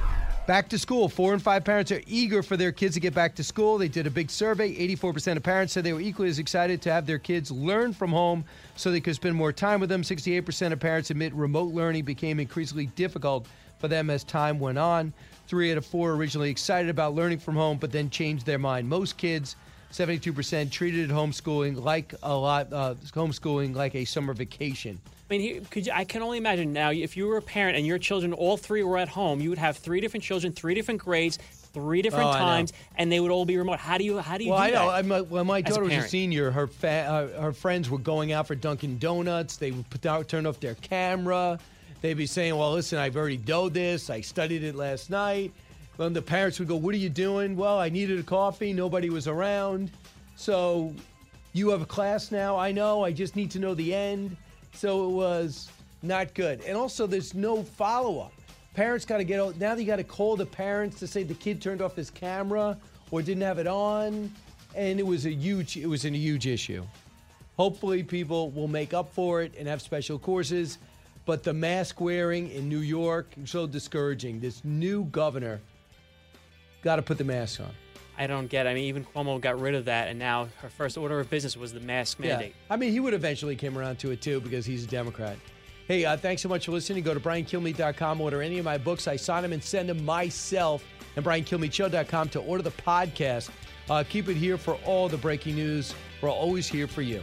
back to school. Four and five parents are eager for their kids to get back to school. They did a big survey. 84% of parents said they were equally as excited to have their kids learn from home so they could spend more time with them. 68% of parents admit remote learning became increasingly difficult for them as time went on. Three out of four originally excited about learning from home, but then changed their mind. Most kids, 72%, treated homeschooling like a lot, uh, homeschooling like a summer vacation. I mean, he, could you, I can only imagine now if you were a parent and your children, all three were at home, you would have three different children, three different grades, three different Oh, times, and they would all be remote. How do you how do you well, do I know. that? I'm, uh, when my as a daughter was a senior, her fa- uh, her friends were going out for Dunkin' Donuts. They would put out, turn off their camera. They'd be saying, "Well, listen, I've already done this. I studied it last night." Then the parents would go, "What are you doing?" Well, I needed a coffee. Nobody was around, so you have a class now. I know. I just need to know the end. So it was not good. And also, there's no follow up. Parents got to get out. Now they got to call the parents to say the kid turned off his camera or didn't have it on, and it was a huge. It was a huge issue. Hopefully, people will make up for it and have special courses. But the mask wearing in New York is so discouraging. This new governor got to put the mask on. I don't get. It. I mean, even Cuomo got rid of that, and now her first order of business was the mask mandate. Yeah. I mean, he would eventually came around to it too because he's a Democrat. Hey, uh, thanks so much for listening. Go to briankilmeade.com, order any of my books. I sign them and send them myself, and briankilmeadeshow.com to order the podcast. Uh, keep it here for all the breaking news. We're always here for you.